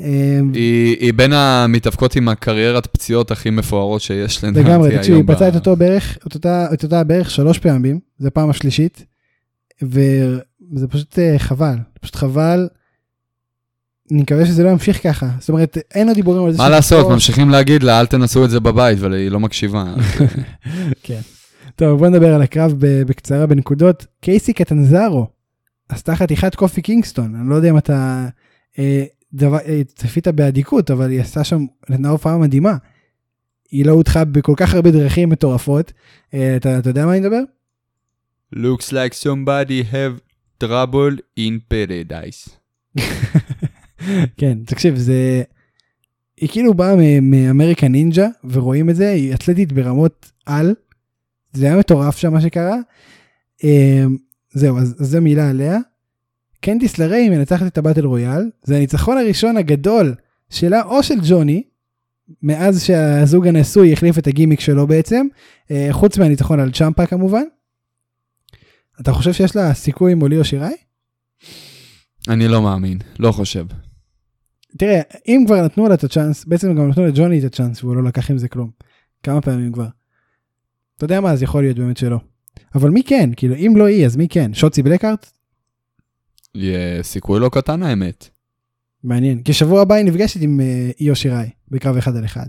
אה, היא היא בין המתאבקות עם הקריירת פציעות הכי מפוארות שיש היום. לגמרי, תקשיב, היא פצעה את אותו בערך, את אותה, את אותה בערך שלוש פעמים, זו הפעם השלישית, וזה פשוט אה, חבל, פשוט חבל. אני מקווה שזה לא ימשיך ככה, זאת אומרת, אין עוד דיבורים על זה. מה לעשות. ממשיכים להגיד לה, אל תנסו את זה בבית, אבל היא לא מקשיבה. כן. טוב, בוא נדבר על הקרב בקצרה בנקודות. קייסי קטנזרו עשתה חתיכת קופי קינגסטון, אני לא יודע אם אתה אה, דבר, אה, צפית באדיקות, אבל היא עשתה שם, נתנה הופעה מדהימה. היא לא הודחה בכל כך הרבה דרכים מטורפות. אה, אתה, אתה יודע מה אני מדבר? looks like somebody have trouble in paradise. כן, תקשיב, זה... היא כאילו באה מאמריקה נינג'ה, ורואים את זה, היא אתלטית ברמות על. זה היה מטורף שם מה שקרה. אה, זהו, אז, אז זה מילה עליה. קנדיס לריי מנצחת את הבטל רויאל, זה הניצחון הראשון הגדול שלה או של ג'וני, מאז שהזוג הנשוי החליף את הגימיק שלו בעצם, אה, חוץ מהניצחון על צ'מפה כמובן. אתה חושב שיש לה סיכוי עם אוליו שיראי? אני לא מאמין, לא חושב. תראה, אם כבר נתנו לה את הצ'אנס, בעצם גם נתנו לג'וני את הצ'אנס והוא לא לקח עם זה כלום. כמה פעמים כבר. אתה יודע מה, אז יכול להיות באמת שלא. אבל מי כן? כאילו, אם לא היא, אז מי כן? שוצי בלקארט? יהיה סיכוי לא קטן האמת. מעניין. כי שבוע הבא היא נפגשת עם אה, איו שיראי, בקרב אחד על אחד.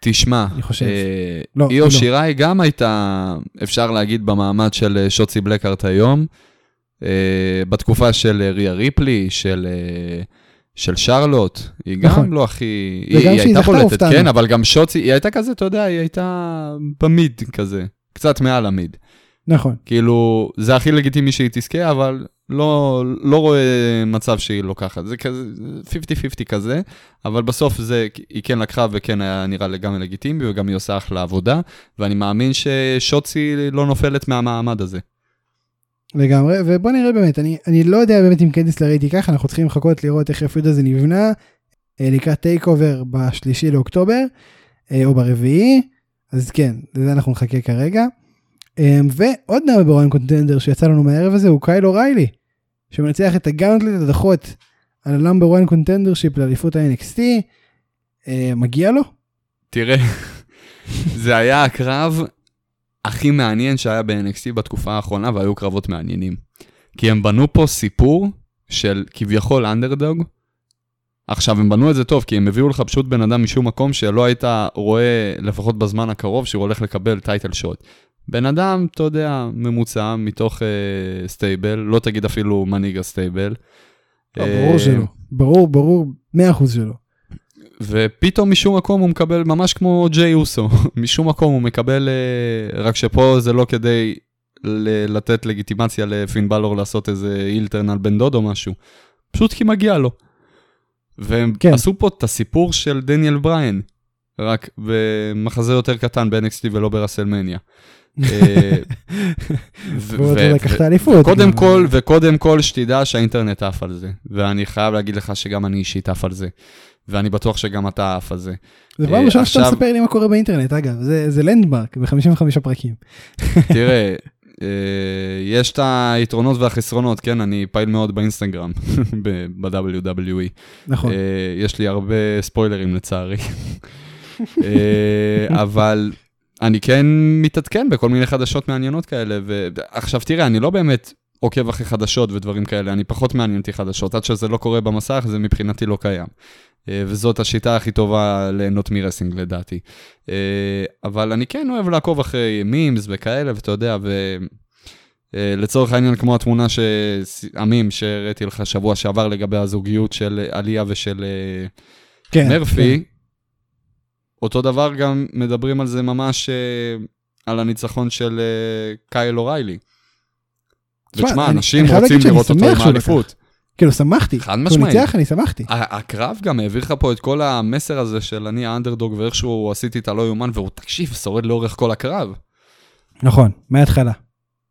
תשמע, אני חושב. אה, לא, איו לא. שיראי גם הייתה, אפשר להגיד, במעמד של אה, שוצי בלקארט היום, אה, בתקופה של אה, ריה ריפלי, של, אה, של שרלוט, היא גם נכון. לא הכי... היא, היא הייתה בולטת. כן, אבל גם שוצי, היא הייתה כזה, אתה יודע, היא הייתה במיד כזה, קצת מעל המיד. נכון. כאילו, זה הכי לגיטימי שהיא תזכה, אבל לא, לא רואה מצב שהיא לוקחת. זה כזה 50-50 כזה, אבל בסוף זה, היא כן לקחה וכן היה נראה לגמרי לגיטימי, וגם היא עושה אחלה עבודה, ואני מאמין ששוצי לא נופלת מהמעמד הזה. לגמרי, ובוא נראה באמת, אני, אני לא יודע באמת אם קנדיס לרי תיקח, אנחנו צריכים לחכות לראות איך ה feud הזה נבנה, אה, לקראת TakeOver בשלישי לאוקטובר, אה, או ברביעי, אז כן, לזה אנחנו נחכה כרגע. אה, ועוד number one contender שיצא לנו מהערב הזה הוא קייל אוריילי, שמנצח את הגאונטלט הדחות על הלמבר 1 קונטנדר שיפ לאליפות ה-NXT, אה, מגיע לו? תראה, זה היה הקרב הכי מעניין שהיה ב-NXT בתקופה האחרונה, והיו קרבות מעניינים. כי הם בנו פה סיפור של כביכול אנדרדוג. עכשיו, הם בנו את זה טוב, כי הם הביאו לך פשוט בן אדם משום מקום שלא היית רואה, לפחות בזמן הקרוב, שהוא הולך לקבל טייטל שוט. בן אדם, אתה יודע, ממוצע, מתוך אה, stable, לא תגיד אפילו מנהיג ה stable. לא, ברור אה, שלא, ברור, ברור, 100% שלא. ופתאום משום מקום הוא מקבל, ממש כמו ג'יי אוסו, משום מקום הוא מקבל, אה, רק שפה זה לא כדי ל- לתת לגיטימציה לפין בלור לעשות איזה heel turn על בן דוד או משהו, פשוט כי מגיע לו. והם כן. עשו פה את הסיפור של דניאל בריין, רק במחזה יותר קטן ב-NXT ולא ברסלמניה. אה, ו- והוא עוד ו- לא לקח ו- את האליפות. קודם גם. כל, וקודם כל שתדע שהאינטרנט עף על זה. ואני חייב להגיד לך שגם אני אישית עף על זה. ואני בטוח שגם אתה עף על זה. זה פעם אה, ראשונה שאתה מספר לי מה קורה באינטרנט, אגב, זה, זה לנדמרק ב-55 פרקים. תראה, אה, יש את היתרונות והחסרונות, כן? אני פעיל מאוד באינסטגרם, ב-WWE. נכון. אה, יש לי הרבה ספוילרים לצערי. אבל אני כן מתעדכן בכל מיני חדשות מעניינות כאלה. ועכשיו תראה, אני לא באמת עוקב אחרי חדשות ודברים כאלה, אני פחות מעניין אותי חדשות. עד שזה לא קורה במסך, זה מבחינתי לא קיים. אה, וזאת השיטה הכי טובה ליהנות מרסינג לדעתי. אה, אבל אני כן אוהב לעקוב אחרי מימס וכאלה, ואתה יודע, ו... אה, לצורך העניין, כמו התמונה, ש... המים שהראיתי לך שבוע שעבר לגבי הזוגיות של עליה ושל כן, מרפי, אותו דבר גם מדברים על זה ממש, על הניצחון של קייל אוריילי. תשמע, ותשמע, אנשים רוצים לראות אותו עם האליפות. כאילו שמחתי. חד כשהוא משמעית. ניצח אני שמחתי. הקרב גם העביר לך פה את כל המסר הזה של אני האנדרדוג ואיכשהו עשיתי את הלא יאומן, והוא, תקשיב, שורד לאורך כל הקרב. נכון, מההתחלה.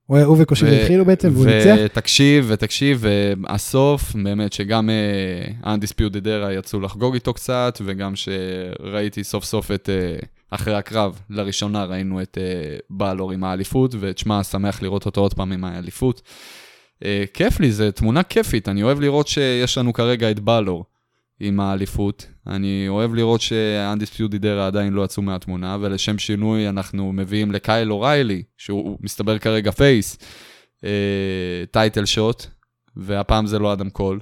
הוא הוא וקושירי ו- התחילו בעצם והוא ניצח. ותקשיב, ותקשיב, והסוף, באמת שגם אה, Undisputed Era יצאו לחגוג איתו קצת, וגם שראיתי סוף סוף את, אה, אחרי הקרב, לראשונה ראינו את אה, בלור עם האליפות, ותשמע, שמח לראות אותו עוד פעם עם האליפות. אה, כיף לי, זו תמונה כיפית, אני אוהב לראות שיש לנו כרגע את בלור עם האליפות. אני אוהב לראות ש-Undisputed Era עדיין לא יצאו מהתמונה, ולשם שינוי אנחנו מביאים לקייל אוריילי, שהוא מסתבר כרגע פייס, title shot, והפעם זה לא אדם קול.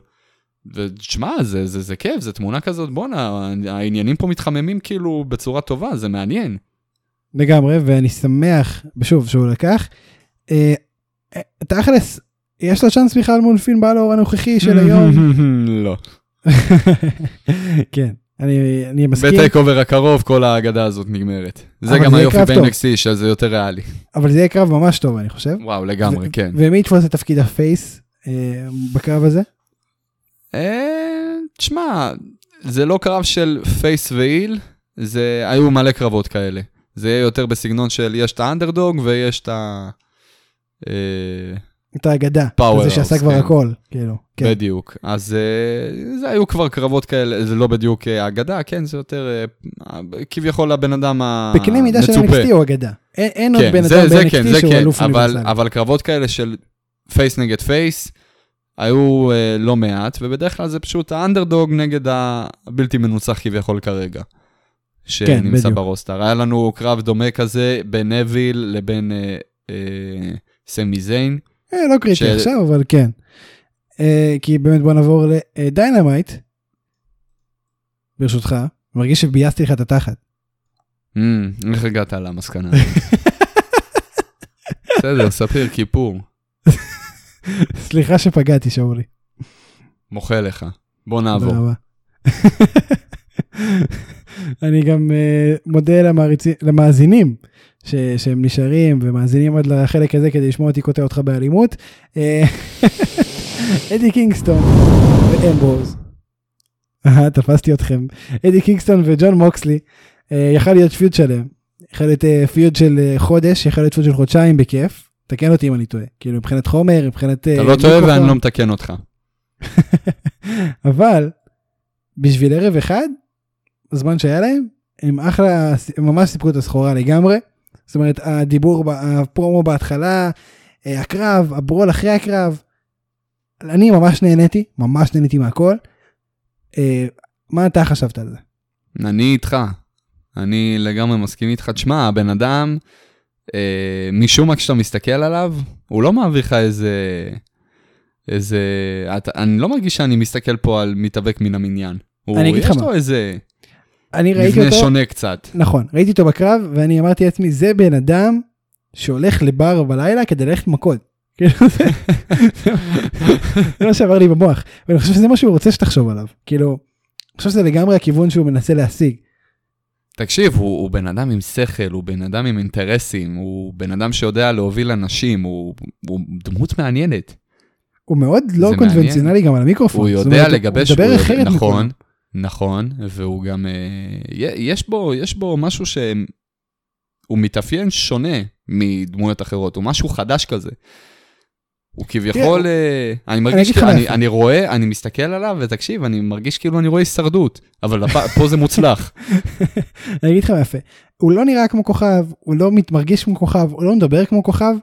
ותשמע, זה, זה, זה כיף, זה תמונה כזאת, בואנה, העניינים פה מתחממים כאילו בצורה טובה, זה מעניין. לגמרי, ואני שמח, שוב, שהוא לקח. אה, אה, תכלס, יש לו צ'אנס בכלל מול פין בלור הנוכחי של היום. לא. כן, אני אני מסכים, ב Take Over הקרוב כל האגדה הזאת נגמרת. זה גם היופי. ב-NXT, שזה יותר ריאלי. אבל זה יהיה קרב ממש טוב, אני חושב. וואו, לגמרי, כן. ומי יתפוס את תפקיד ה face אה, בקרב הזה? אה, תשמע, זה לא קרב של face ו heel, זה היו מלא קרבות כאלה. זה יהיה יותר בסגנון של יש את האנדרדוג ויש את ה... אה, את האגדה. זה שעשה כבר כן. הכל, כאילו. כן. בדיוק. אז אה, זה היו כבר קרבות כאלה, זה לא בדיוק אה, אגדה, כן, זה יותר אה, כביכול הבן אדם המצופה. בקנה מידה של NXT הוא אגדה. אין- עוד כן, בן אדם ב-NXT שהוא אלוף אוניברסלי. אבל קרבות כאלה של face נגד face, היו לא מעט, ובדרך כלל זה פשוט האנדרדוג נגד הבלתי מנוצח כביכול כרגע, שנמצא כן. ב roster. היה לנו קרב דומה כזה בין נוויל לבין אה, אה, סמי זיין. אה, לא קריטי ש- עכשיו, אבל כן. אה, כי באמת בוא נעבור ל Dynamite. ברשותך, מרגיש שביאסתי לך את התחת. ממ, איך הגעת למסקנה? בסדר, ספיר, כיפור. סליחה שפגעתי, שאולי. מוחל לך. בוא נעבור. אני גם אה, מודה למעריצי, למאזינים ש, שהם נשארים ומאזינים עד לחלק הזה כדי לשמוע אותי קוטע אותך באלימות. אה, אדי קינגסטון ואמברוז. אה, תפסתי אתכם. אדי קינגסטון וג'ון מוקסלי. אה, יכל להיות feud שלם. יכול להיות אה, feud של חודש, יכול להיות feud של חודשיים בכיף. תקן אותי אם אני טועה. כאילו מבחינת חומר, מבחינת... אתה לא טועה ואני לא מתקן אותך. אבל בשביל ערב אחד, הזמן שהיה להם, הם אחלה, הם ממש סיפקו את הסחורה לגמרי. זאת אומרת, הדיבור, הפרומו בהתחלה, אה, הקרב, הברול אחרי הקרב. אני ממש נהניתי, ממש נהניתי מהכל. אה, מה אתה חשבת על זה? אני איתך. אני לגמרי מסכים איתך. תשמע, הבן אדם, אה, משום מה כשאתה מסתכל עליו, הוא לא מעביר לך איזה... איזה... אתה, אני לא מרגיש שאני מסתכל פה על מתאבק מן המניין. אני אגיד לך מה. יש לו איזה... אני ראיתי מבנה אותו, שונה קצת. נכון, ראיתי אותו בקרב ואני אמרתי לעצמי, זה בן אדם שהולך לבר בלילה כדי ללכת מכות. כאילו, זה מה שעבר לי במוח, ואני חושב שזה מה שהוא רוצה שתחשוב עליו. כאילו, אני חושב שזה לגמרי הכיוון שהוא מנסה להשיג. תקשיב, הוא, הוא בן אדם עם שכל, הוא בן אדם עם אינטרסים, הוא בן אדם שיודע להוביל אנשים, הוא, הוא דמות מעניינת. הוא מאוד לא קונבנציונלי. גם על המיקרופון. הוא יודע אומרת, לגבש, הוא הוא. נכון, נכון, והוא גם, אה, יש בו, יש בו משהו שהוא מתאפיין שונה מדמויות אחרות, הוא משהו חדש כזה. הוא כביכול, אה, אני מרגיש, כאילו- אני. אני רואה, אני מסתכל עליו, ותקשיב, אני מרגיש כאילו אני רואה הישרדות, אבל פה זה מוצלח. אני אגיד לך מה יפה, הוא לא נראה כמו כוכב, הוא לא מרגיש כמו כוכב, הוא לא מדבר כמו כוכב,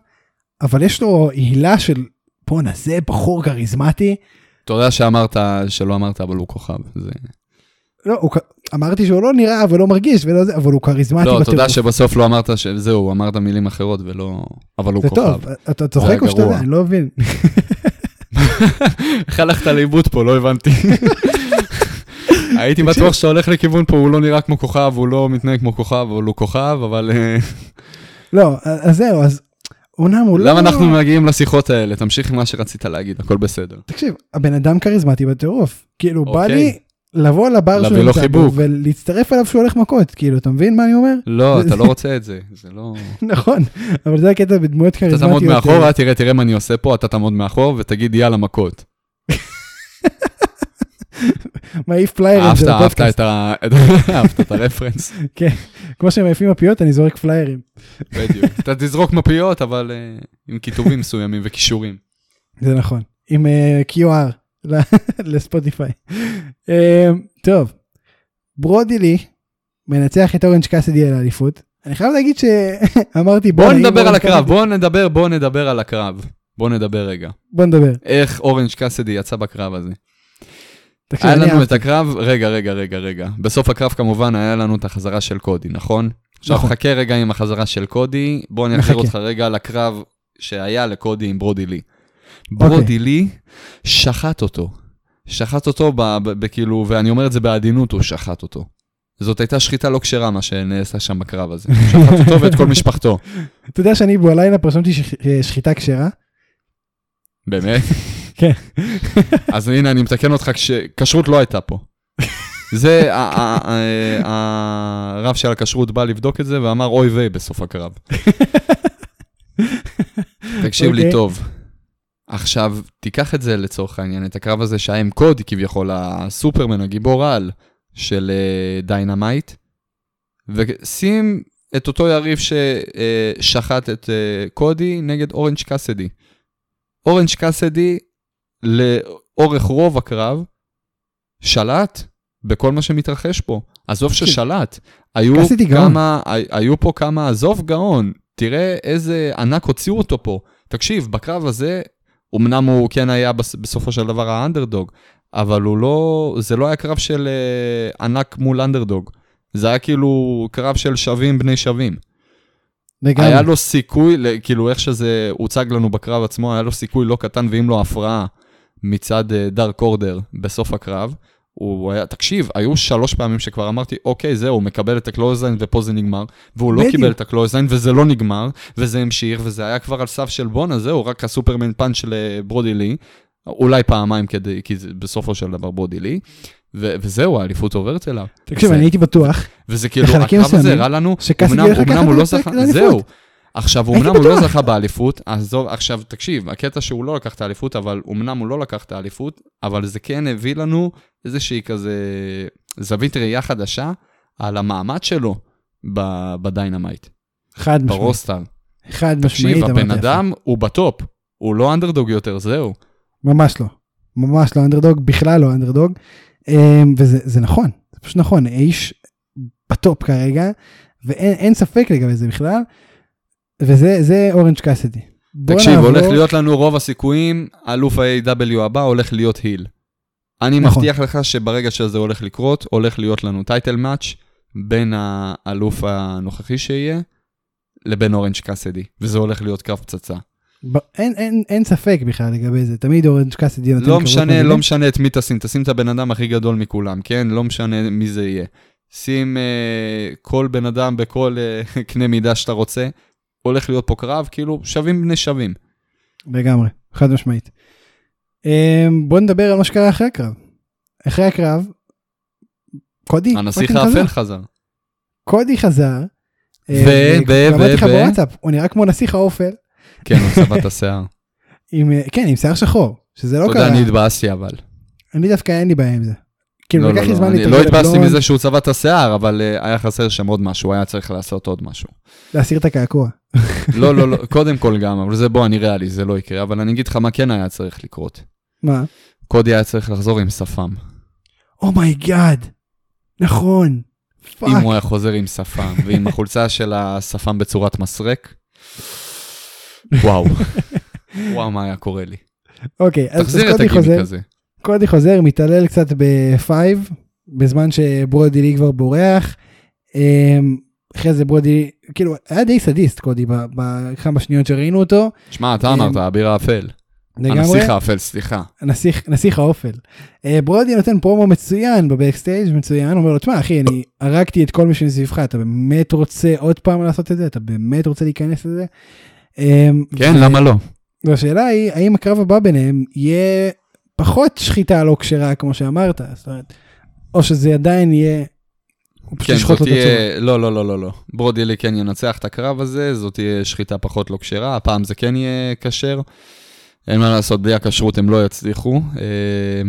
אבל יש לו הילה של בואנה זה בחור כריזמטי. יודע שאמרת, שלא אמרת, אבל הוא כוכב. זה... לא, הוא, אמרתי שהוא לא נראה ולא מרגיש ולא זה, אבל הוא כריזמטי לא, בטירוף. תודה שבסוף לא אמרת שזהו, אמרת מילים אחרות ולא... אבל הוא זה כוכב. טוב, אתה צוחק או שאתה. יודע, אני לא מבין. איך הלכת לאיבוד פה? לא הבנתי. הייתי בטוח שאתה הולך לכיוון פה, הוא לא נראה כמו כוכב, הוא לא מתנהג כמו כוכב, אבל הוא כוכב, אבל... אה, לא, אז זהו, אז אומנם הוא לא... למה אנחנו מגיעים לשיחות האלה? תמשיך עם מה שרצית להגיד, הכל בסדר. תקשיב, הבן אדם כריזמטי בטירוף. כאילו, בא אוקיי. לי לבוא לבר שהוא נמצא בו. ולהצטרף אליו שהוא הולך מכות, כאילו, אתה מבין מה אני אומר? לא, אתה לא רוצה את זה, זה לא... נכון, אבל זה הקטע בדמויות אתה כריזמטיות. תעמוד מאחורה, תראה, תראה מה אני עושה פה, אתה תעמוד מאחור ותגיד יאללה מכות. מעיף פליירים של הפודקאסט. אהבת את הרפרנס, כמו שהם מעיפים מפיות, אני זורק פליירים. בדיוק. אתה תזרוק מפיות, אבל אה, עם כיתובים מסוימים וכישורים. זה נכון. עם אה, QR לספוטיפיי. אה, טוב, ברודי לי מנצח את אורנג' קאסדי על האליפות. אני חייב להגיד שאמרתי בוא נדבר על הקרב, בוא נדבר, בוא נדבר על הקרב. בוא נדבר רגע. בוא נדבר. איך אורנג' קאסדי יצא בקרב הזה. תקשיב, היה לנו את. הקרב, רגע, רגע, רגע, רגע. בסוף הקרב כמובן היה לנו את החזרה של קודי, נכון? עכשיו נכון. חכה רגע עם החזרה של קודי, בוא אני אחזיר. אותך רגע לקרב שהיה לקודי עם ברודי לי. אוקיי. ברודי לי שחט אותו. שחט אותו בכאילו, ואני אומר את זה בעדינות, הוא שחט אותו. זאת הייתה שחיטה לא כשרה מה שנעשה שם בקרב הזה. שחט אותו ואת כל משפחתו. אתה יודע שאני בלילה פרשמתי שח- אה, שחיטה כשרה? באמת? כן. אז הנה, אני מתקן אותך, כש- כשרות לא הייתה פה. זה, הרב של הכשרות בא לבדוק את זה ואמר אוי ויי בסוף הקרב. תקשיב לי אוקיי. טוב. עכשיו, תיקח את זה לצורך העניין, את הקרב הזה שהיה עם קודי כביכול, הסופרמן, הגיבור על של אה, Dynamite, ושים את אותו יריב ששחט את אה, קודי נגד אורנג' קאסדי. אורנג' קאסדי, לאורך רוב הקרב, שלט בכל מה שמתרחש פה. עזוב ששלט, היו. כמה, היו פה כמה, עזוב גאון, תראה איזה ענק הוציאו אותו פה. תקשיב, בקרב הזה, אמנם הוא כן היה בס- בסופו של דבר האנדרדוג, אבל הוא לא, זה לא היה קרב של אה, ענק מול אנדרדוג. זה היה כאילו קרב של שווים בני שווים. לגמרי. היה לו סיכוי, כאילו איך שזה הוצג לנו בקרב עצמו, היה לו סיכוי לא קטן, ואם לא הפרעה מצד Dark Order בסוף הקרב, הוא היה, תקשיב, היו שלוש פעמים שכבר אמרתי, אוקיי, זהו, הוא מקבל את ה clothesline ופה זה נגמר, והוא לא בדיוק. קיבל את ה clothesline וזה לא נגמר, וזה המשיך, וזה היה כבר על סף של בואנה, זהו, רק ה Superman punch של ברודי לי. אולי פעמיים כדי, כי זה בסופו של דבר ברודי לי, ו- וזהו, האליפות עוברת אליו. תקשיב, זה- אני הייתי בטוח, וזה כאילו, הקרב הזה הראה לנו, אמנם אמנם הוא לא זכה. זהו. עכשיו, אמנם הוא לא. זכה באליפות, עזוב, עכשיו, תקשיב, הקטע שהוא לא לקח את האליפות, אבל אמנם הוא לא לקח את האליפות, אבל זה כן הביא לנו איזושהי כזה זווית ראייה חדשה על המעמד שלו ב Dynamite, חד משמעית, ב roster. חד משמעית, תקשיב, הבן. אדם הוא בטופ, הוא לא אנדרדוג יותר, זהו. ממש לא, ממש לא אנדרדוג, בכלל לא אנדרדוג, אמ, וזה זה נכון, זה פשוט נכון, האיש ב top כרגע, ואין אין ספק לגבי זה בכלל, וזה זה אורנג' קאסידי. תקשיב, נעבור- הולך להיות לנו רוב הסיכויים, אלוף ה-AEW הבא הולך להיות heel. אני נכון. מבטיח לך שברגע שזה הולך לקרות, הולך להיות לנו title match בין האלוף הנוכחי שיהיה לבין אורנג' קאסידי, וזה הולך להיות קרב פצצה. ב- אין, אין, אין ספק בכלל לגבי זה, תמיד אורנג' קאסדי נותן לא כבוד משנה. לא משנה את מי תשים, תשים את הבן אדם הכי גדול מכולם, כן? לא משנה מי זה יהיה. שים אה, כל בן אדם בכל אה, קנה מידה שאתה רוצה, הולך להיות פה קרב, כאילו שווים בני שווים. לגמרי, חד משמעית. אמ, בוא נדבר על מה שקרה אחרי הקרב. אחרי הקרב, קודי, הנסיך. האפל חזר. קודי חזר. ו- אה, ו- לך ו- בוואטסאפ, הוא נראה כמו נסיך האופל, כן, הוא צבע את השיער. אה, כן, עם שיער שחור, שזה לא אתה קרה. יודע, אני התבאסתי אבל. אני דווקא אין לי בעיה עם זה. כאילו, לא, לא, לקח לי לא, זמן אני להתרגל לא התבאסתי מזה שהוא צבע את השיער, אבל אה, היה חסר שם עוד משהו, היה צריך לעשות עוד משהו. להסיר את הקעקוע. לא, לא, לא, קודם כל גם, אבל זה בוא, אני ריאלי, זה לא יקרה, אבל אני אגיד לך מה כן היה צריך לקרות. מה? קודי היה צריך לחזור עם שפם. oh my god. נכון. אמ, fuck. הוא היה חוזר עם שפם, ועם החולצה של השפם בצורת מסרק, וואו. וואו, מה היה קורה לי. אוקיי, אז אז תחזיר את קודי הגימיק חוזר, הזה. קודי חוזר, מתעלל קצת בפייב, בזמן שברודי לי כבר בורח. אמ, אחרי זה ברודי, כאילו, היה די סדיסט קודי בכמה שניות שראינו אותו. שמע, אתה אמרת, אביר האפל. לגמרי. הנסיך האפל, סליחה. נסיך, נסיך האופל. אה, ברודי נותן פרומו מצוין בבקסטייג' מצוין, אומר לו, תשמע אחי, אני הרגתי את כל מי שמסביבך, אתה באמת רוצה עוד פעם לעשות את זה? אתה באמת רוצה להיכנס לזה? אה, כן, ו- למה לא? והשאלה היא, האם הקרב הבא ביניהם יהיה פחות שחיטה לא כשרה, כמו שאמרת, זאת אומרת, או שזה עדיין יהיה, הוא פשוט כן, זאת הצורה. תהיה... לא, לא, לא, לא, לא. ברודילי כן ינצח את הקרב הזה, זאת תהיה שחיטה פחות לא כשרה, הפעם זה כן יהיה כשר. אין מה לעשות, בלי הכשרות הם לא יצליחו. אה,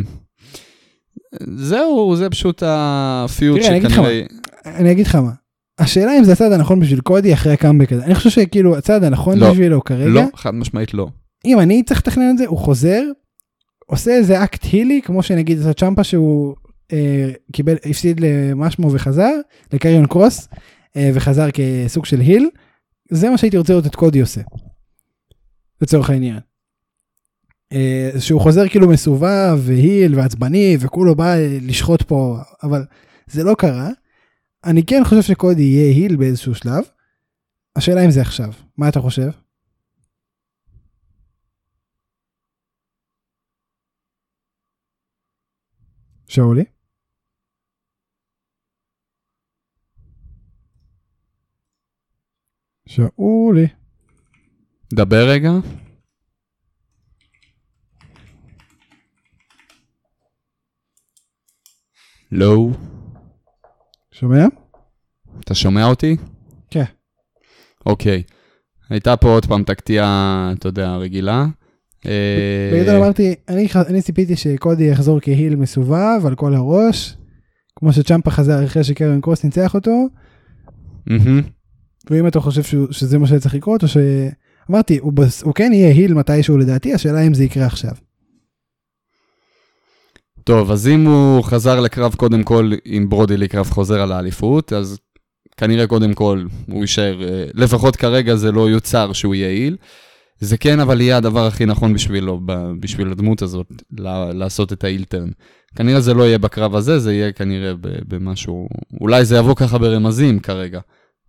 זהו, זה פשוט הפיוט שכנראה... אני אגיד לך מה, השאלה אם זה הצעד הנכון בשביל קודי אחרי הקאמבק הזה, אני חושב שכאילו הצעד הנכון לא. בשבילו כרגע, לא, חד משמעית לא. אם אני צריך לתכנן את זה, הוא חוזר, עושה איזה אקט הילי, כמו שנגיד את הצ'מפה שהוא אה, קיבל, הפסיד למשמו וחזר, לקריון קרוס, אה, וחזר כסוג של היל, זה מה שהייתי רוצה לראות את קודי עושה. לצורך העניין. אה, שהוא חוזר כאילו מסובב והיל ועצבני וכולו בא לשחוט פה, אבל זה לא קרה. אני כן חושב שקודי יהיה היל באיזשהו שלב. השאלה אם זה עכשיו, מה אתה חושב? שאולי? שאולי. דבר רגע. לא. שומע? אתה שומע אותי? כן. אוקיי. הייתה פה עוד פעם תקתיעה, אתה יודע, רגילה. אה, בגדול אמרתי, אני, ציפיתי שקודי יחזור כהיל מסובב על כל הראש, כמו שצ'מפה חזר אחרי שקרן קרוס ניצח אותו. ואם אתה חושב שזה מה שצריך לקרות, או ש... אמרתי, הוא, בס... הוא כן יהיה היל מתישהו לדעתי, השאלה אם זה יקרה עכשיו. טוב, אז אם הוא חזר לקרב קודם כל, אם ברודי לקרב חוזר על האליפות, אז כנראה קודם כל הוא יישאר, אה, לפחות כרגע זה לא יוצר שהוא יעיל. זה כן, אבל יהיה הדבר הכי נכון בשבילו, בשביל הדמות הזאת, לעשות את האילטרן. כנראה זה לא יהיה בקרב הזה, זה יהיה כנראה במשהו, אולי זה יבוא ככה ברמזים כרגע.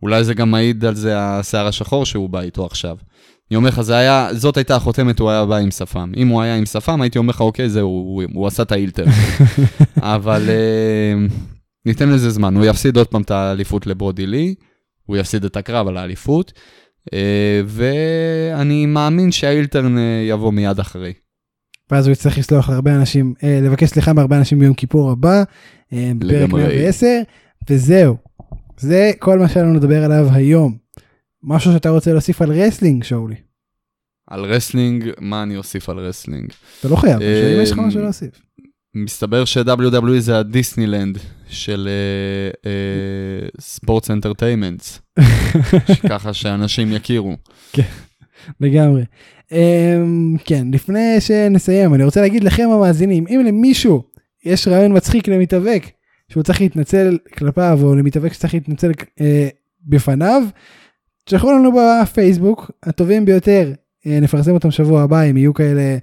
אולי זה גם מעיד על זה השיער השחור שהוא בא איתו עכשיו. אני אומר לך, היה, זאת הייתה החותמת, הוא היה בא עם שפם. אם הוא היה עם שפם, הייתי אומר לך, אוקיי, זהו, הוא, הוא עשה את האילטר. אבל אה, ניתן לזה זמן, הוא יפסיד עוד פעם את האליפות לברודי לי, הוא יפסיד את הקרב על האליפות, ואני מאמין שהאילטרן אה, יבוא מיד אחרי. ואז הוא יצטרך לסלוח להרבה אנשים, אה, לבקש סליחה מהרבה אנשים ביום כיפור הבא, אה, בפרק לגמרי. 110, וזהו. זה כל מה שהיה לנו לדבר עליו היום. משהו שאתה רוצה להוסיף על wrestling, שאולי. על wrestling, מה אני אוסיף על wrestling? אתה לא חייב, אה, אם יש לך משהו להוסיף. מסתבר ש-WWE זה הדיסנילנד של sports entertainments, ככה שאנשים יכירו. לגמרי. Um, כן, לפני שנסיים, אני רוצה להגיד לכם המאזינים, אם למישהו יש רעיון מצחיק למתאבק, שהוא צריך להתנצל כלפיו, או למתאבק שצריך להתנצל uh, בפניו, תשלחו לנו בפייסבוק, הטובים ביותר, uh, נפרסם אותם שבוע הבא, אם יהיו כאלה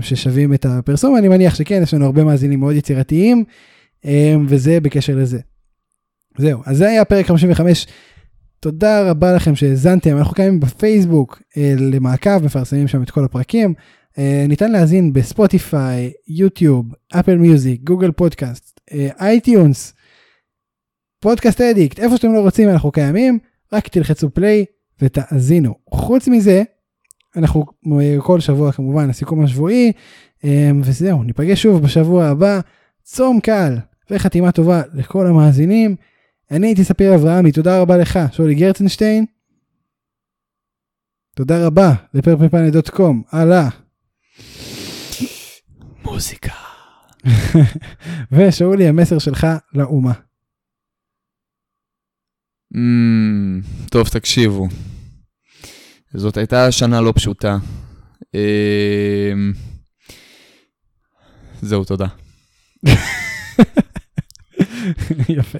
ששווים את הפרסום, אני מניח שכן, יש לנו הרבה מאזינים מאוד יצירתיים, um, וזה בקשר לזה. זהו, אז זה היה פרק 55. תודה רבה לכם שהאזנתם, אנחנו קיימים בפייסבוק אה, למעקב, מפרסמים שם את כל הפרקים. אה, ניתן להאזין בספוטיפיי, יוטיוב, אפל מיוזיק, גוגל פודקאסט, אה, אייטיונס, פודקאסט אדיקט, איפה שאתם לא רוצים אנחנו קיימים, רק תלחצו play ותאזינו. חוץ מזה, אנחנו אה, כל שבוע כמובן הסיכום השבועי, אה, וזהו, ניפגש שוב בשבוע הבא, צום קל וחתימה טובה לכל המאזינים. אני הייתי ספיר אברהמי, תודה רבה לך, שולי גרצנשטיין. תודה רבה לפרפלפלנט.קום, הלאה. מוזיקה. ושאולי, המסר שלך לאומה. Mm, טוב, תקשיבו. זאת הייתה שנה לא פשוטה. אמ, זהו, תודה. יפה.